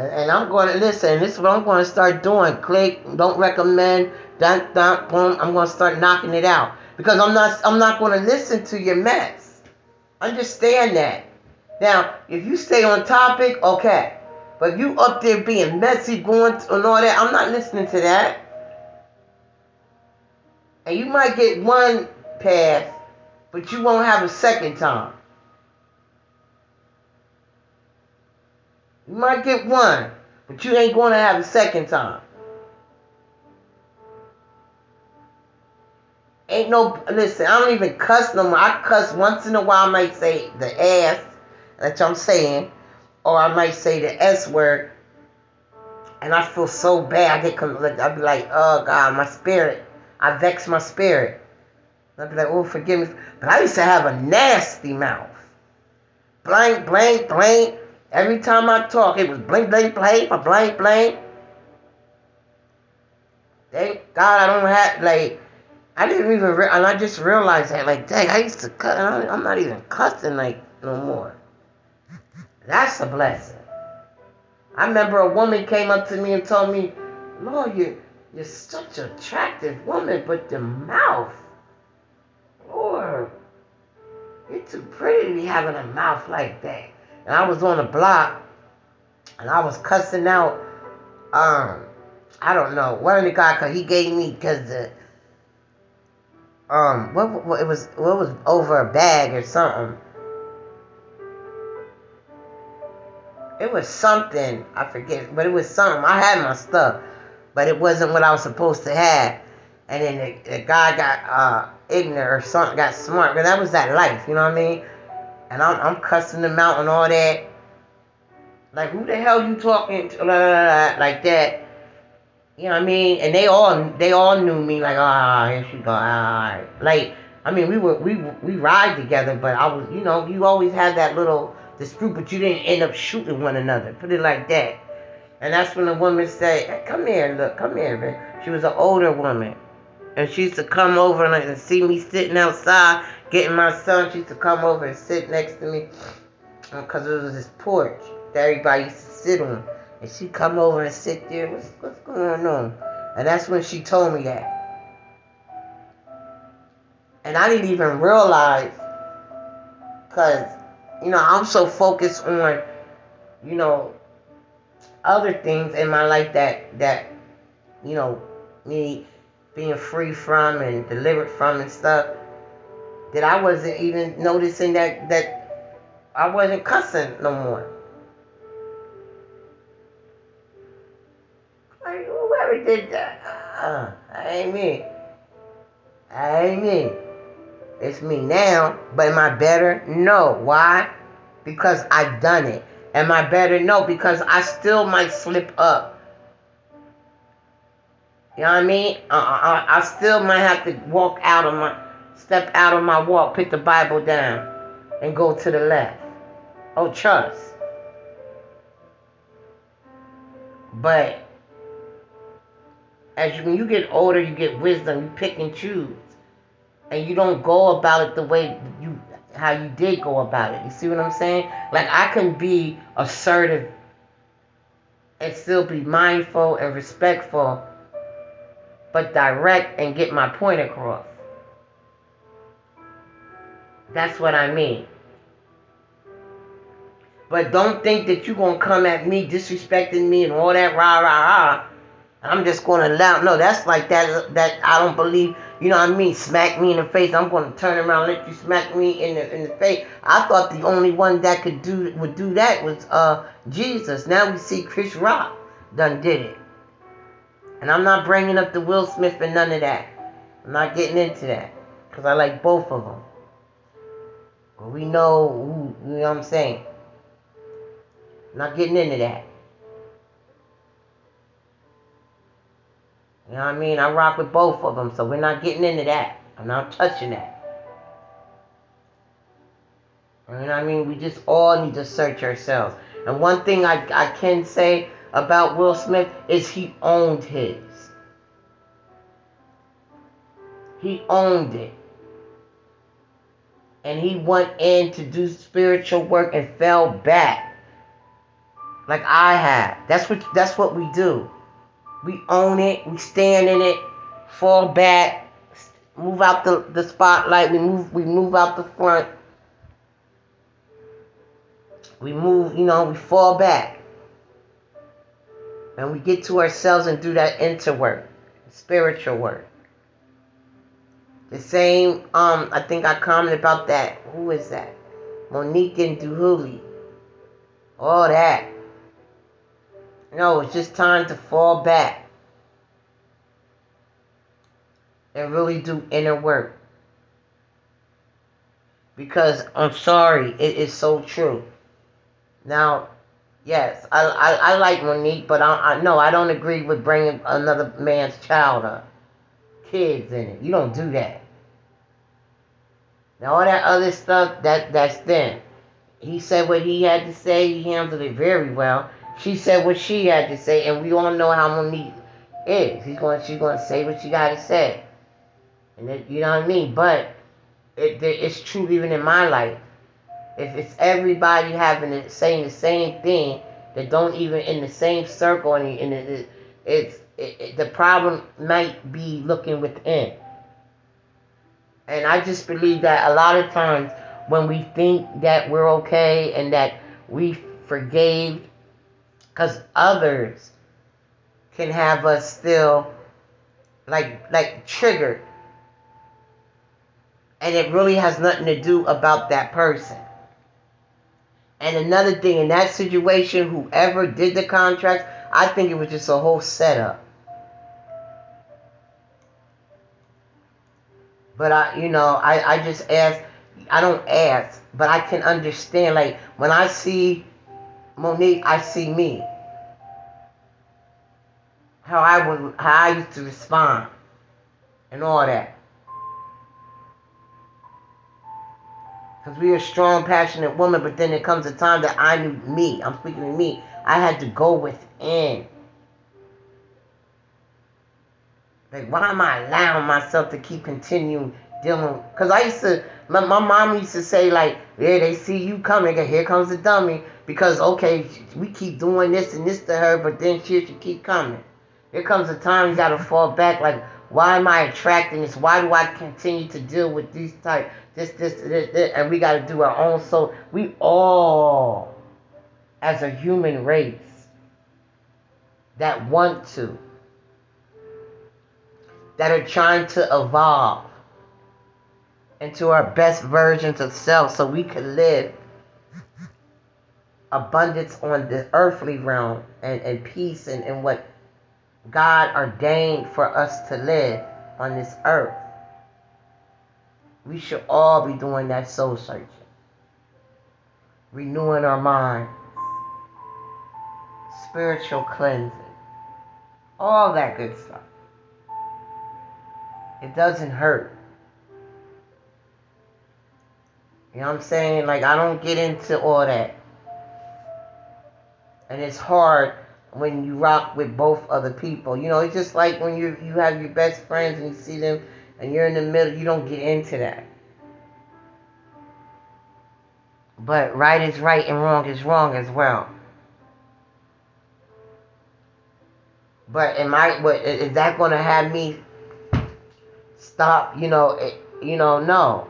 And, I'm going to listen. This is what I'm going to start doing. Click, don't recommend, dun, dun, boom. I'm going to start knocking it out because I'm not. I'm not going to listen to your mess. Understand that. Now, if you stay on topic, okay. But you up there being messy, going and all that, I'm not listening to that. And you might get one pass, but you won't have a second time. You might get one, but you ain't going to have a second time. Ain't no listen. I don't even cuss no more. I cuss once in a while. I might say the ass. What I'm saying, or I might say the s word, and I feel so bad. I get I'd be like, oh God, my spirit. I vex my spirit. I'd be like, oh, forgive me. But I used to have a nasty mouth. Blank, blank, blank. Every time I talk, it was blank, blank, blank, blank, blank. Thank God I don't have like I didn't even, re- and I just realized that, like, dang, I used to cut, and I'm not even cussing, like, no more. That's a blessing. I remember a woman came up to me and told me, Lord, you, you're such an attractive woman, but the mouth, Lord, you're too pretty to be having a mouth like that. And I was on the block, and I was cussing out, um, I don't know, one of the guys, because he gave me, because the, um what, what it was what was over a bag or something. It was something I forget, but it was something. I had my stuff, but it wasn't what I was supposed to have. And then the, the guy got uh, ignorant or something, got smart. But that was that life, you know what I mean? And I'm, I'm cussing them out and all that. Like, who the hell you talking to? Like that. You know what I mean? And they all they all knew me like, ah, oh, here she go. Ah, like I mean, we were we we ride together, but I was, you know, you always had that little dispute, but you didn't end up shooting one another. Put it like that. And that's when the woman said, hey, "Come here, look, come here, man." She was an older woman, and she used to come over and see me sitting outside getting my son. She used to come over and sit next to me uh, because it was this porch that everybody used to sit on. And she'd come over and sit there. What's, what's going on? And that's when she told me that. And I didn't even realize, because, you know, I'm so focused on, you know, other things in my life that, that, you know, me being free from and delivered from and stuff, that I wasn't even noticing that, that I wasn't cussing no more. Like whoever did that, uh, ain't me. I ain't me. It's me now, but am I better? No. Why? Because I've done it. Am I better? No, because I still might slip up. You know what I mean? I, I, I still might have to walk out of my, step out of my walk, put the Bible down, and go to the left. Oh, trust. But as you, when you get older, you get wisdom. You pick and choose, and you don't go about it the way you how you did go about it. You see what I'm saying? Like I can be assertive and still be mindful and respectful, but direct and get my point across. That's what I mean. But don't think that you're going to come at me disrespecting me and all that rah rah rah I'm just going to allow. No, that's like that. That I don't believe. You know what I mean? Smack me in the face. I'm going to turn around and let you smack me in the in the face. I thought the only one that could do would do that was uh Jesus. Now we see Chris Rock done did it. And I'm not bringing up the Will Smith and none of that. I'm not getting into that because I like both of them. But we know who. You know what I'm saying? I'm not getting into that. You know what I mean? I rock with both of them, so we're not getting into that. I'm not touching that. You know what I mean? We just all need to search ourselves. And one thing I, I can say about Will Smith is he owned his. He owned it. And he went in to do spiritual work and fell back. Like I have. That's what that's what we do. We own it. We stand in it. Fall back. Move out the, the spotlight. We move we move out the front. we move, you know, we fall back. And we get to ourselves and do that inner work, spiritual work. The same, um, I think I commented about that. Who is that? Monique and D.L. Hughley. All that. No, it's just time to fall back and really do inner work. Because I'm sorry, it is so true. Now, yes, I, I, I like Monique, but I, I no, I don't agree with bringing another man's child up, kids in it. You don't do that. Now all that other stuff, that that's then. He said what he had to say. He handled it very well. She said what she had to say, and we all know how Monique is. He's going, she's going to say what she got to say, and it, you know what I mean. But it, it's true even in my life. If it's everybody having it, saying the same thing that don't even in the same circle, and, and it, it's it, the problem might be looking within. And I just believe that a lot of times when we think that we're okay and that we forgave, because others can have us still like like triggered, and it really has nothing to do about that person. And another thing in that situation, whoever did the contract, I think it was just a whole setup. But I, you know, I, I just ask, I don't ask, but I can understand. Like when I see Monique, I see me. How I would, how I used to respond, and all that. Because we are strong, passionate woman, but then it comes a time that I knew me. I'm speaking to me. I had to go within. Like, why am I allowing myself to keep continuing dealing? Because I used to, my, my mom used to say, like, yeah, they see you coming, and here comes the dummy. Because, okay, we keep doing this and this to her, but then she should keep coming. There comes a time you got to fall back, like, why am I attracting this? Why do I continue to deal with these type, this, this, this, this and we got to do our own soul. We all, as a human race, that want to that are trying to evolve into our best versions of self so we can live abundance on the earthly realm and, and peace and, and what God ordained for us to live on this earth. We should all be doing that soul searching, renewing our minds, spiritual cleansing, all that good stuff. It doesn't hurt. You know what I'm saying? Like, I don't get into all that. And it's hard when you rock with both other people. You know, it's just like when you you have your best friends and you see them and you're in the middle, you don't get into that. But right is right and wrong is wrong as well. But am I? What is that going to have me stop, you know, it, you know, no.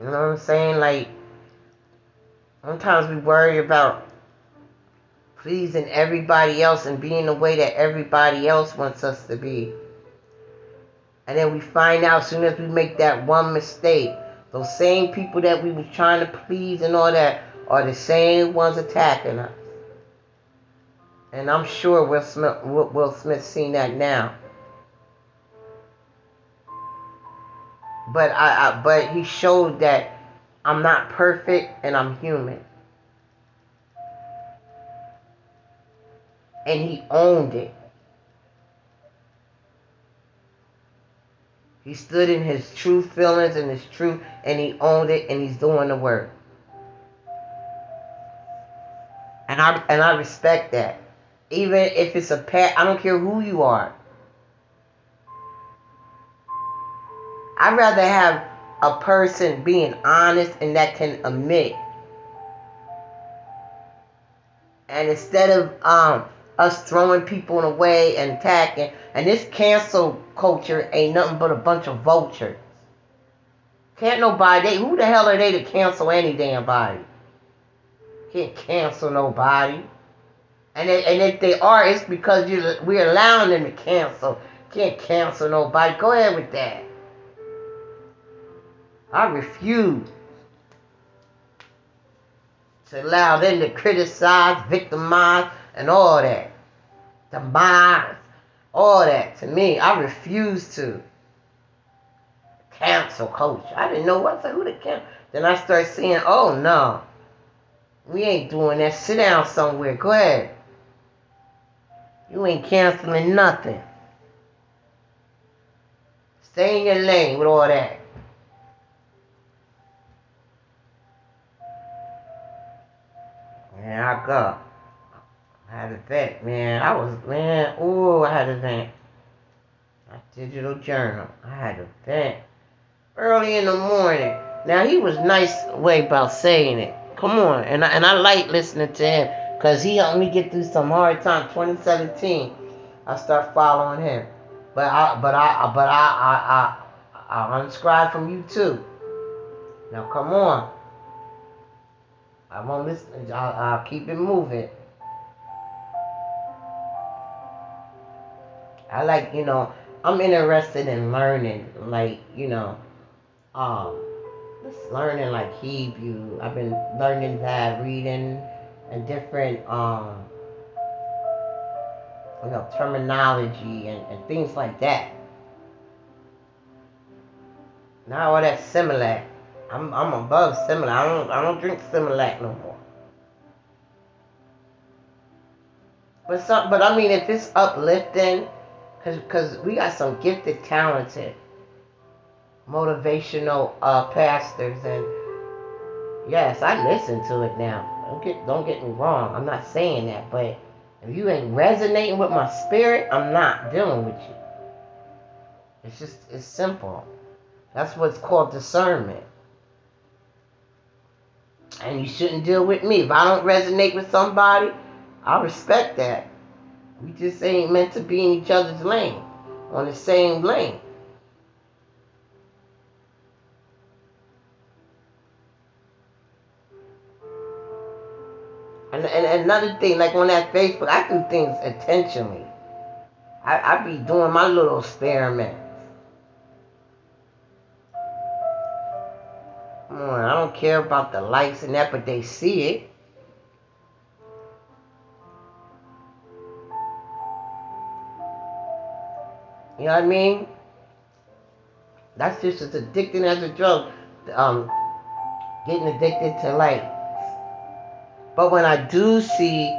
You know what I'm saying? Like, sometimes we worry about pleasing everybody else and being the way that everybody else wants us to be. And then we find out as soon as we make that one mistake, those same people that we were trying to please and all that are the same ones attacking us. And I'm sure Will Smith, Will Smith seen that now. But I, I, but he showed that I'm not perfect and I'm human. And he owned it. He stood in his true feelings and his truth and he owned it and he's doing the work. And I and I respect that. Even if it's a pet, I don't care who you are. I'd rather have a person being honest and that can admit. And instead of um, us throwing people away and attacking, and this cancel culture ain't nothing but a bunch of vultures. Can't nobody. They, who the hell are they to cancel any damn body? Can't cancel nobody. And if, and if they are, it's because you we're allowing them to cancel. Can't cancel nobody. Go ahead with that. I refuse to allow them to criticize, victimize, and all that. Demise, all that. To me, I refuse to cancel coach. I didn't know what to who to cancel. Then I start seeing, oh no, we ain't doing that. Sit down somewhere. Go ahead. You ain't canceling nothing. Stay in your lane with all that. Man, I got. I had a vent, man. I was, man, ooh, I had a vent. My digital journal. I had a vent. Early in the morning. Now, he was nice way about saying it. Come on. And I, and I like listening to him because he helped me get through some hard time. 2017, I start following him. But I, but I, but I, I, I, I unscribe from you too. Now, come on. I won't listen. I'll, I'll keep it moving. I like, you know, I'm interested in learning, like, you know, um, learning like Hebrew. I've been learning that, reading and different, um, you know, terminology and, and things like that. Now all that Similac. I'm I'm above Similac. I don't I don't drink Similac no more. But some, but I mean, if it's uplifting, cause cause we got some gifted, talented, motivational uh, pastors, and yes, I listen to it now. Don't get don't get me wrong. I'm not saying that, but if you ain't resonating with my spirit, I'm not dealing with you. It's just it's simple. That's what's called discernment. And you shouldn't deal with me. If I don't resonate with somebody, I respect that. We just ain't meant to be in each other's lane, on the same lane. And, and another thing, like on that Facebook, I do things intentionally. I, I be doing my little experiments. I don't care about the likes and that, but they see it. You know what I mean? That's just as addicting as a drug. Um, getting addicted to likes. But when I do see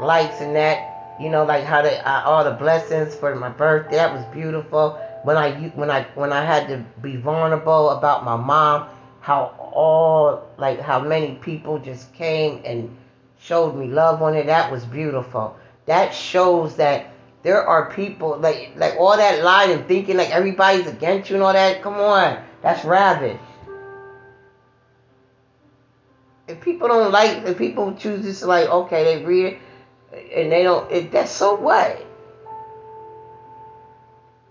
likes and that, you know, like how they uh, all the blessings for my birthday, that was beautiful. When I when I when I had to be vulnerable about my mom, how all like how many people just came and showed me love on it. That was beautiful. That shows that there are people like like all that lying and thinking like everybody's against you and all that. Come on, that's ravish. If people don't like, if people choose this like okay, they read it and they don't, it, that's so what.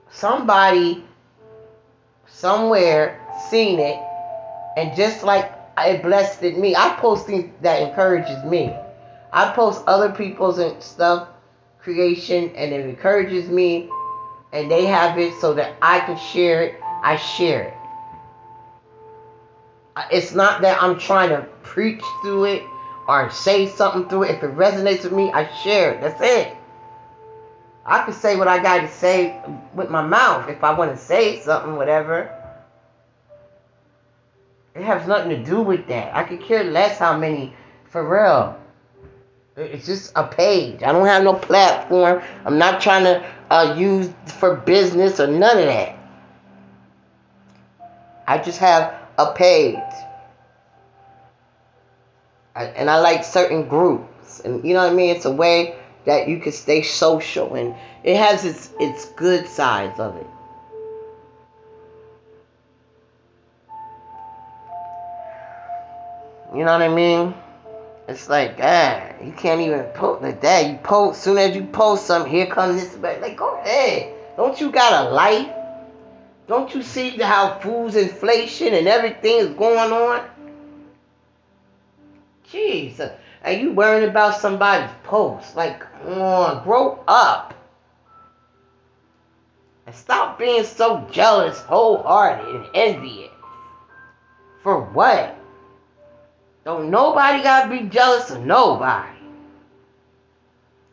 Somebody somewhere seen it and just like it blessed me, I post things that encourages me. I post other people's and stuff, creation, and it encourages me, and they have it so that I can share it. I share it. It's not that I'm trying to preach through it or say something through it. If it resonates with me, I share it. That's it. I can say what I got to say with my mouth if I want to say something, whatever. It has nothing to do with that. I could care less how many, for real. It's just a page. I don't have no platform. I'm not trying to uh, use for business or none of that. I just have a page. I, and I like certain groups. And you know what I mean? It's a way that you can stay social. And it has its, its good sides of it. You know what I mean? It's like, ah, you can't even post like that. You post, soon as you post something, here comes this. Like, go ahead. Don't you got a life? Don't you see how food's inflation and everything is going on? Jesus. And you worrying about somebody's post. Like, come on, grow up. And stop being so jealous, wholehearted, and envious. For what? Don't nobody gotta be jealous of nobody.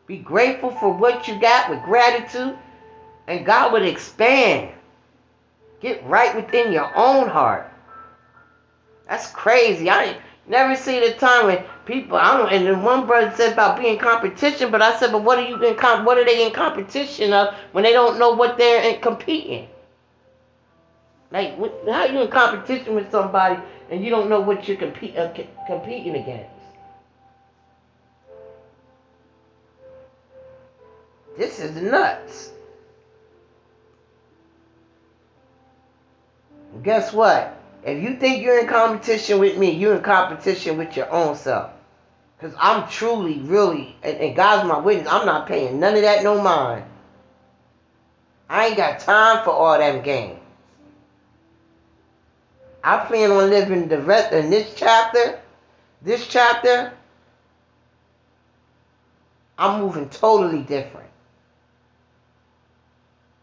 Be grateful for what you got with gratitude, and God will expand. Get right within your own heart. That's crazy. I never see the time when people. I don't. And then one brother said about being competition, but I said, but what are you in? What are they in competition of when they don't know what they're in competing? Like, how you in competition with somebody and you don't know what you're compete, uh, competing against? This is nuts. Guess what? If you think you're in competition with me, you're in competition with your own self. Because I'm truly, really, and, and God's my witness, I'm not paying none of that no mind. I ain't got time for all them games. I plan on living the rest in this chapter, this chapter, I'm moving totally different.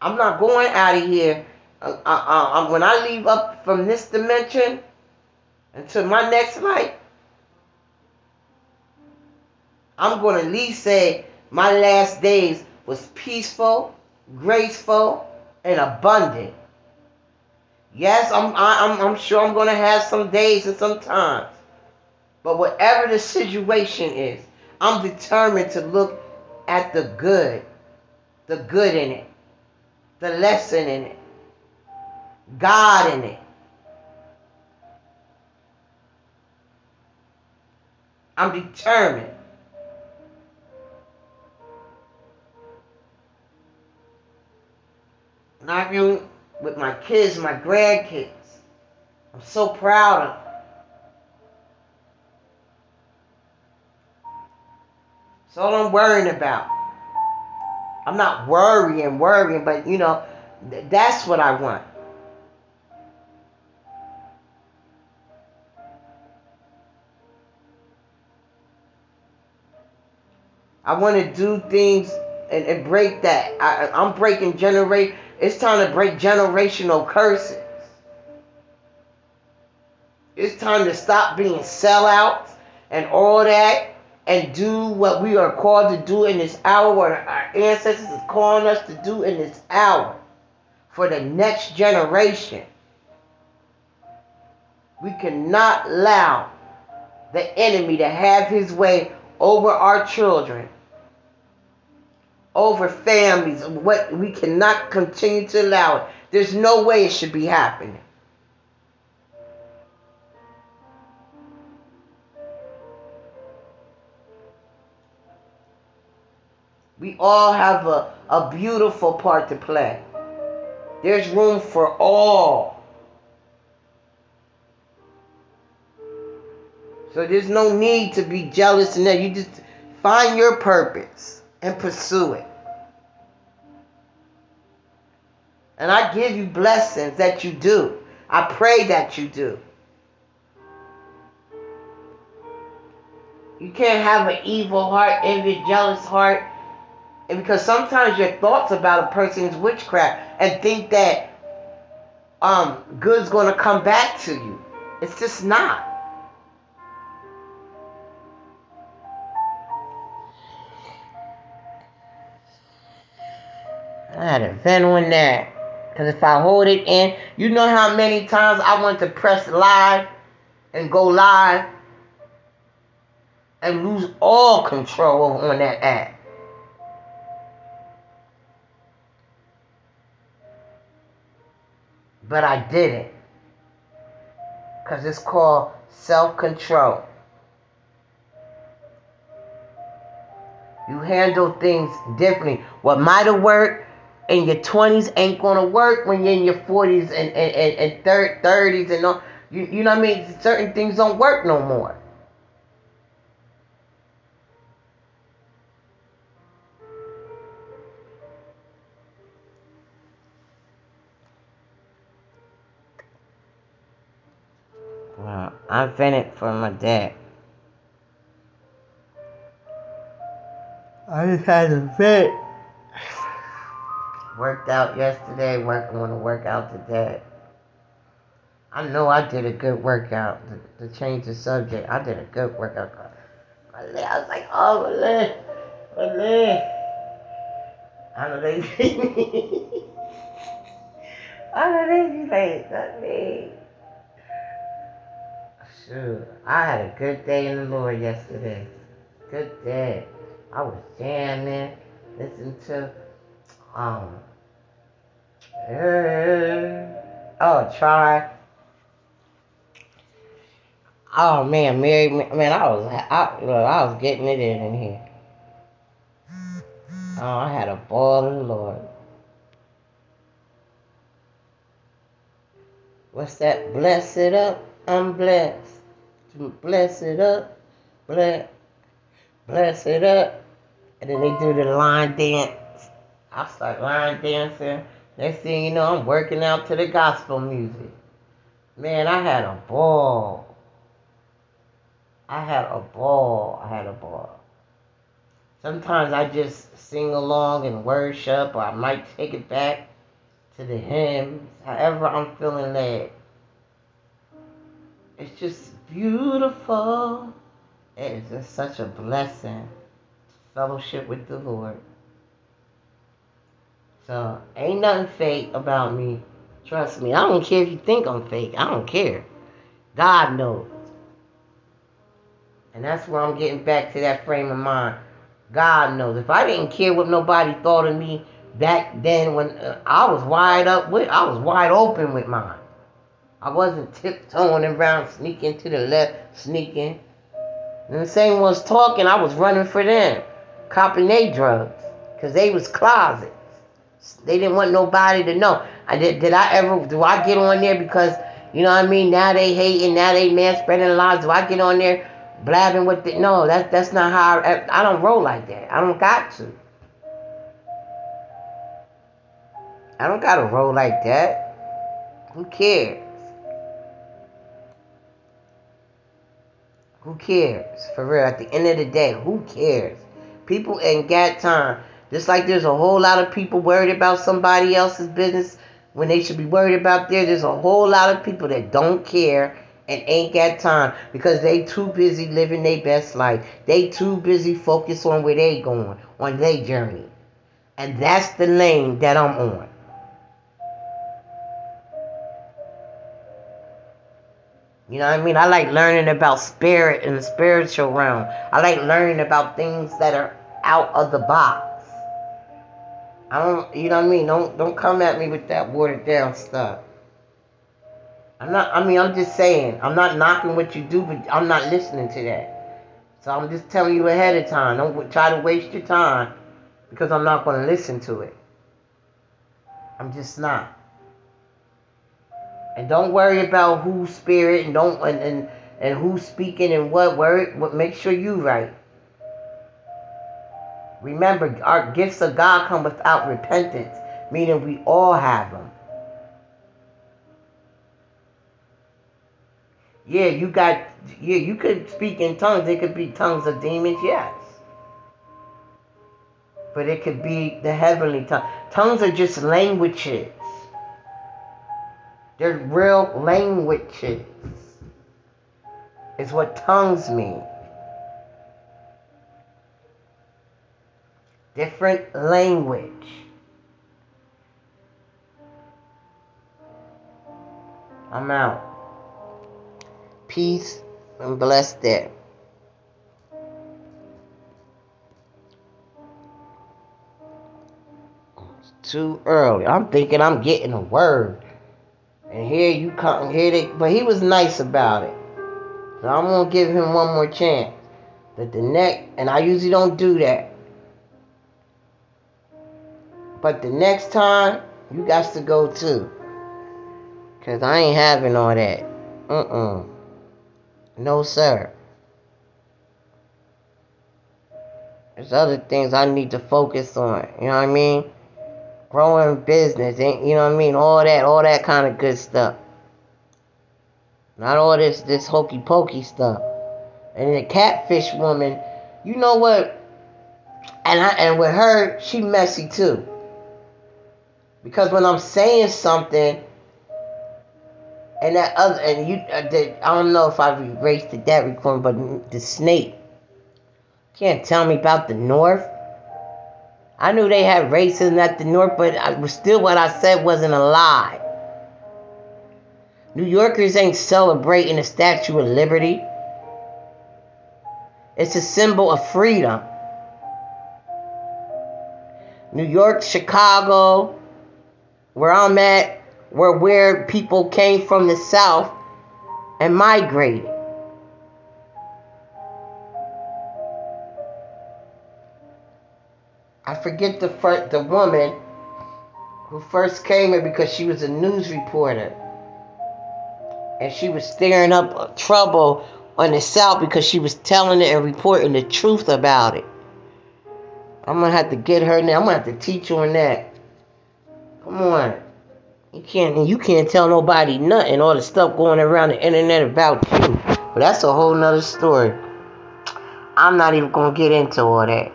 I'm not going out of here. Uh, uh, uh, when I leave up from this dimension until my next life, I'm going to at least say my last days was peaceful, graceful, and abundant. Yes, I'm, I'm, I'm sure I'm going to have some days and some times. But whatever the situation is, I'm determined to look at the good, the good in it, the lesson in it, God in it. I'm determined. Not even with my kids, my grandkids. I'm so proud of. That's all I'm worrying about. I'm not worrying, worrying, but you know, th- that's what I want. I want to do things and, and break that. I, I'm breaking generate. It's time to break generational curses. It's time to stop being sellouts and all that and do what we are called to do in this hour, what our ancestors are calling us to do in this hour for the next generation. We cannot allow the enemy to have his way over our children, over families. What we cannot continue to allow it. There's no way it should be happening. We all have a, a beautiful part to play. There's room for all. So there's no need to be jealous and that. You just find your purpose and pursue it. And I give you blessings that you do. I pray that you do. You can't have an evil heart, envy, jealous heart, and because sometimes your thoughts about a person is witchcraft and think that um good's gonna come back to you. It's just not. I had a vent on that. Because if I hold it in, you know how many times I want to press live and go live and lose all control on that app. But I didn't. Because it's called self control. You handle things differently. What might have worked in your 20s ain't gonna work when you're in your 40s and, and, and, and 30s and all. You, you know what I mean? Certain things don't work no more. Well, I'm finished for my dad. I just had to vent. Worked out yesterday, working want to work out today. I know I did a good workout to, to change the subject. I did a good workout. My leg, I was like, oh, my leg, my leg. I know they see me. [LAUGHS] I know they be like, not me. Shoot, I had a good day in the Lord yesterday. Good day. I was jamming, listening to, um, uh, oh, try. Oh man, Mary, man, I was, I, look, I was getting it in in here. Oh, I had a ball in the Lord. What's that? Bless it up. I'm blessed. Bless it up. Bless. Bless it up. And then they do the line dance. I start line dancing. Next thing you know, I'm working out to the gospel music. Man, I had a ball. I had a ball. I had a ball. Sometimes I just sing along and worship, or I might take it back to the hymns, however I'm feeling led. It's just beautiful. It is just such a blessing. to Fellowship with the Lord. So ain't nothing fake about me. Trust me. I don't care if you think I'm fake. I don't care. God knows. And that's where I'm getting back to that frame of mind. God knows. If I didn't care what nobody thought of me back then, when uh, I was wide up with, I was wide open with mine. I wasn't tiptoeing around, sneaking to the left, sneaking. And the same ones talking, I was running for them, copping their drugs, cause they was closets. They didn't want nobody to know. I did. Did I ever? Do I get on there because you know what I mean? Now they hating. Now they man spreading lies. Do I get on there blabbing with it? no that's that's not how I, I don't roll like that i don't got to i don't gotta roll like that who cares who cares for real at the end of the day who cares people ain't got time just like there's a whole lot of people worried about somebody else's business when they should be worried about theirs there's a whole lot of people that don't care and ain't got time because they too busy living their best life. They too busy focused on where they going, on their journey. And that's the lane that I'm on. You know what I mean? I like learning about spirit and the spiritual realm. I like learning about things that are out of the box. I don't, you know what I mean? Don't don't come at me with that watered down stuff. I'm not, I mean, I'm just saying, I'm not knocking what you do, but I'm not listening to that. So I'm just telling you ahead of time. Don't try to waste your time because I'm not going to listen to it. I'm just not. And don't worry about who's spirit and don't and, and, and who's speaking and what word. What make sure you right. Remember, our gifts of God come without repentance, meaning we all have them. Yeah, you got, yeah, you could speak in tongues. It could be tongues of demons, yes. But it could be the heavenly tongue. Tongues are just languages. They're real languages. Is what tongues mean. Different language. I'm out peace and blessed that. It's too early. I'm thinking I'm getting a word. And here you come here they but he was nice about it. So I'm gonna give him one more chance. But the next and I usually don't do that. But the next time you got to go too. Cause I ain't having all that. Uh-uh. No, sir. There's other things I need to focus on. You know what I mean? Growing business, and you know what I mean? All that, all that kind of good stuff. Not all this this hokey pokey stuff. And the catfish woman, you know what? And I and with her, she messy too. Because when I'm saying something, and that other, and you, uh, the, I don't know if I've erased it, that recording, but the snake can't tell me about the North. I knew they had racism at the North, but I, still, what I said wasn't a lie. New Yorkers ain't celebrating the Statue of Liberty. It's a symbol of freedom. New York, Chicago, where I'm at, where where people came from the South and migrated. I forget the first, the woman who first came here because she was a news reporter. And she was stirring up trouble on the South because she was telling it and reporting the truth about it. I'm gonna have to get her now. I'm gonna have to teach her on that. Come on. You can't you can't tell nobody nothing, all the stuff going around the internet about you. But that's a whole nother story. I'm not even gonna get into all that.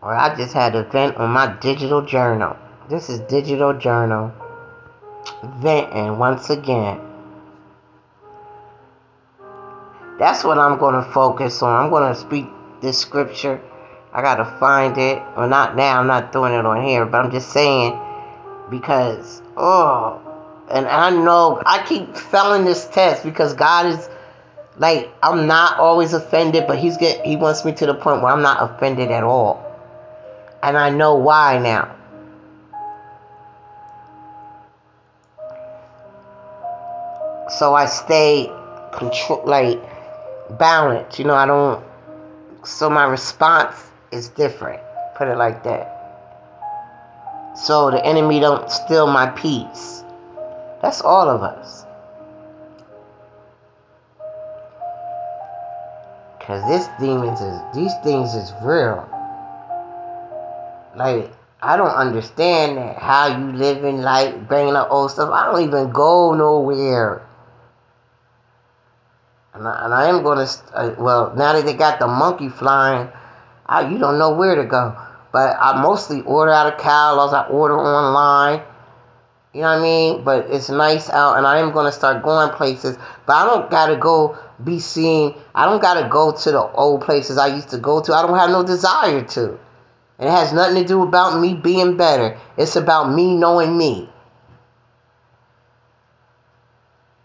Or I just had a vent on my digital journal. This is digital journal. Venting once again. That's what I'm gonna focus on. I'm gonna speak this scripture. I gotta find it. Well not now, I'm not doing it on here, but I'm just saying because oh and I know I keep failing this test because God is like I'm not always offended, but he's get he wants me to the point where I'm not offended at all. And I know why now. So I stay control like balanced, you know, I don't so my response is different. Put it like that so the enemy don't steal my peace. That's all of us. Cause this demons is these things is real. Like I don't understand how you living like bringing up old stuff. I don't even go nowhere. And I, and I am gonna uh, well now that they got the monkey flying, I, you don't know where to go. But I mostly order out of catalogs. I order online. You know what I mean? But it's nice out, and I am going to start going places. But I don't got to go be seen. I don't got to go to the old places I used to go to. I don't have no desire to. And it has nothing to do about me being better. It's about me knowing me.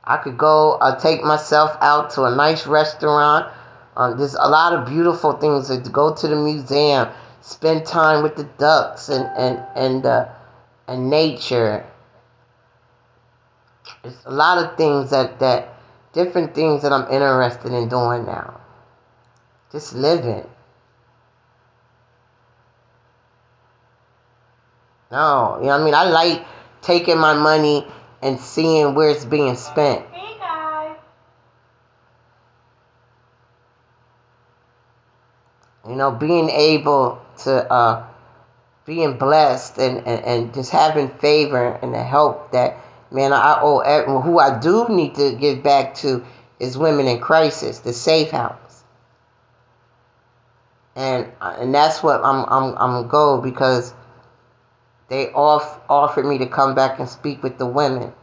I could go uh, take myself out to a nice restaurant. Uh, there's a lot of beautiful things to go to the museum spend time with the ducks and and and uh, and nature. There's a lot of things that that different things that I'm interested in doing now. Just living. No, you know what I mean? I like taking my money and seeing where it's being spent. Hey guys You know, being able to uh, being blessed and, and, and just having favor and the help that man I owe everyone. who I do need to give back to is women in crisis, the safe house. And and that's what I'm I'm I'm going to go because they off offered me to come back and speak with the women.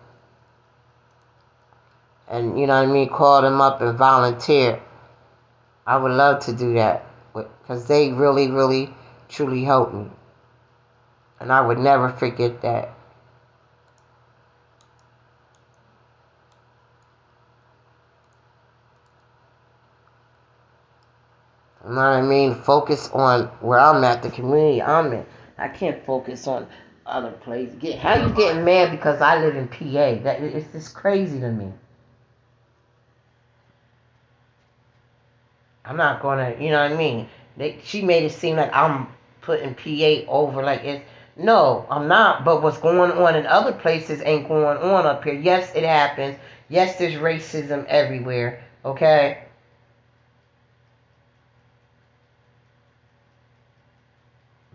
And you know what I mean, call them up and volunteer. I would love to do that because they really, really, truly helped me. And I would never forget that. You know what I mean? Focus on where I'm at, the community I'm in. I can't focus on other places. Get, how you getting mad because I live in PA? That it's just crazy to me. I'm not gonna, you know what I mean? They, she made it seem like I'm putting PA over like it's no, I'm not. But what's going on in other places ain't going on up here. Yes, it happens. Yes, there's racism everywhere. Okay.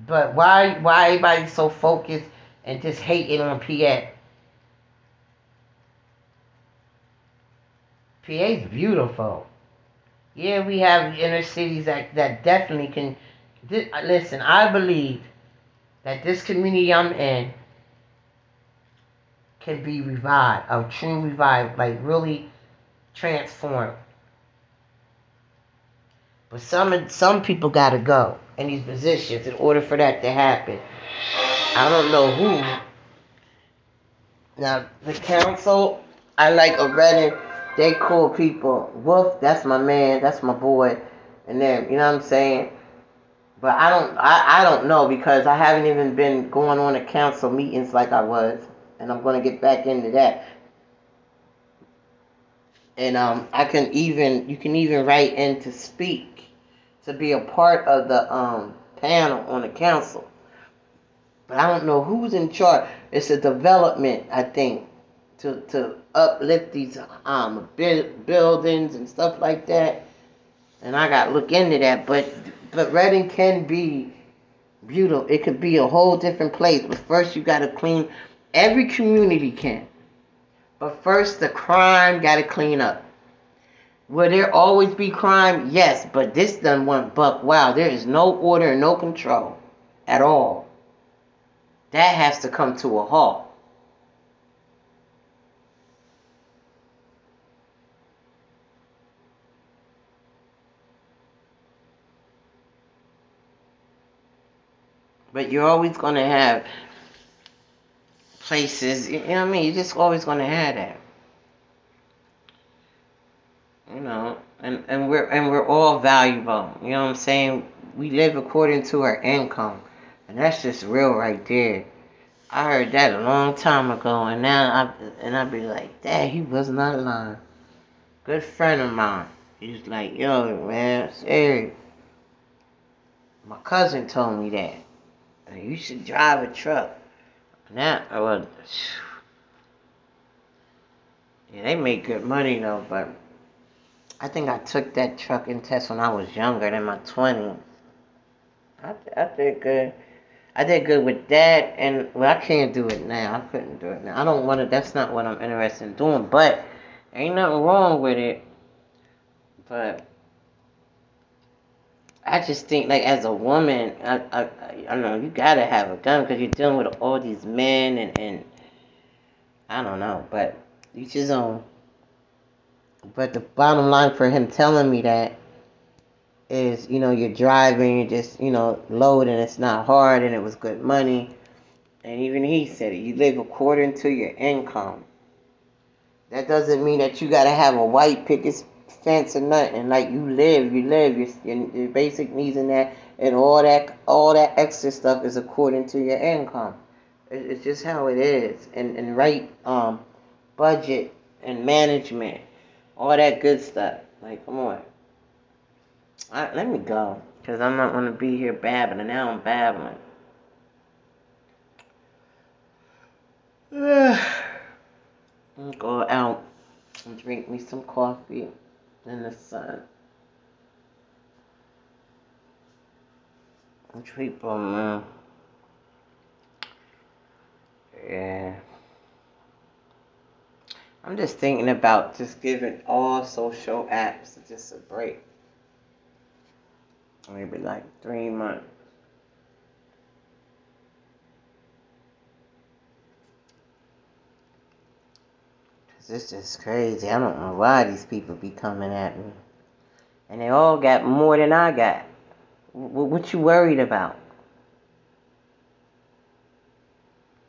But why why everybody so focused and just hating on PA? PA's beautiful. Yeah, we have inner cities that, that definitely can. This, uh, listen, I believe that this community I'm in can be revived, a true revived, like really transformed. But some some people got to go in these positions in order for that to happen. I don't know who. Now the council, I like a. They cool people. Wolf, that's my man. That's my boy. And then you know what I'm saying. But I don't I, I don't know because I haven't even been going on to council meetings like I was. And I'm gonna get back into that. And um I can even you can even write in to speak to be a part of the um panel on the council. But I don't know who's in charge. It's a development, I think, to to uplift these um buildings and stuff like that. And I got to look into that, but but Reading can be beautiful. It could be a whole different place. But first, you got to clean. Every community can. But first, the crime got to clean up. Will there always be crime? Yes, but this done went buck wow. There is no order and no control at all. That has to come to a halt. But you're always going to have places, you know what I mean? You're just always going to have that. You know, and, and we're and we're all valuable. You know what I'm saying? We live according to our income. And that's just real right there. I heard that a long time ago and now I and I'd be like, Dad, he was not lying. Good friend of mine. He's like, yo, man, serious. My cousin told me that. You should drive a truck. Now, well, yeah, they make good money though, but I think I took that trucking test when I was younger than my 20s. I, I did good. I did good with that, and well, I can't do it now. I couldn't do it now. I don't want to. That's not what I'm interested in doing. But ain't nothing wrong with it. But I just think, like, as a woman, I, I, I don't know, you gotta have a gun because you're dealing with all these men and, and I don't know, but you just don't. But the bottom line for him telling me that is, you know, you're driving, you're just, you know, loading, it's not hard, and it was good money. And even he said it, you live according to your income. That doesn't mean that you gotta have a white picket fence or nothing. Like you live, you live. Your, your, your basic needs and that, and all that, all that extra stuff is according to your income. It, it's just how it is. And and right um, budget and management, all that good stuff. Like come on. Let me go, cause I'm not gonna be here babbling. Now I'm babbling. [SIGHS] go out and drink me some coffee in the sun. People, man. Yeah. I'm just thinking about just giving all social apps just a break. Maybe like three months. This is crazy. I don't know why these people be coming at me. And they all got more than I got. What you worried about?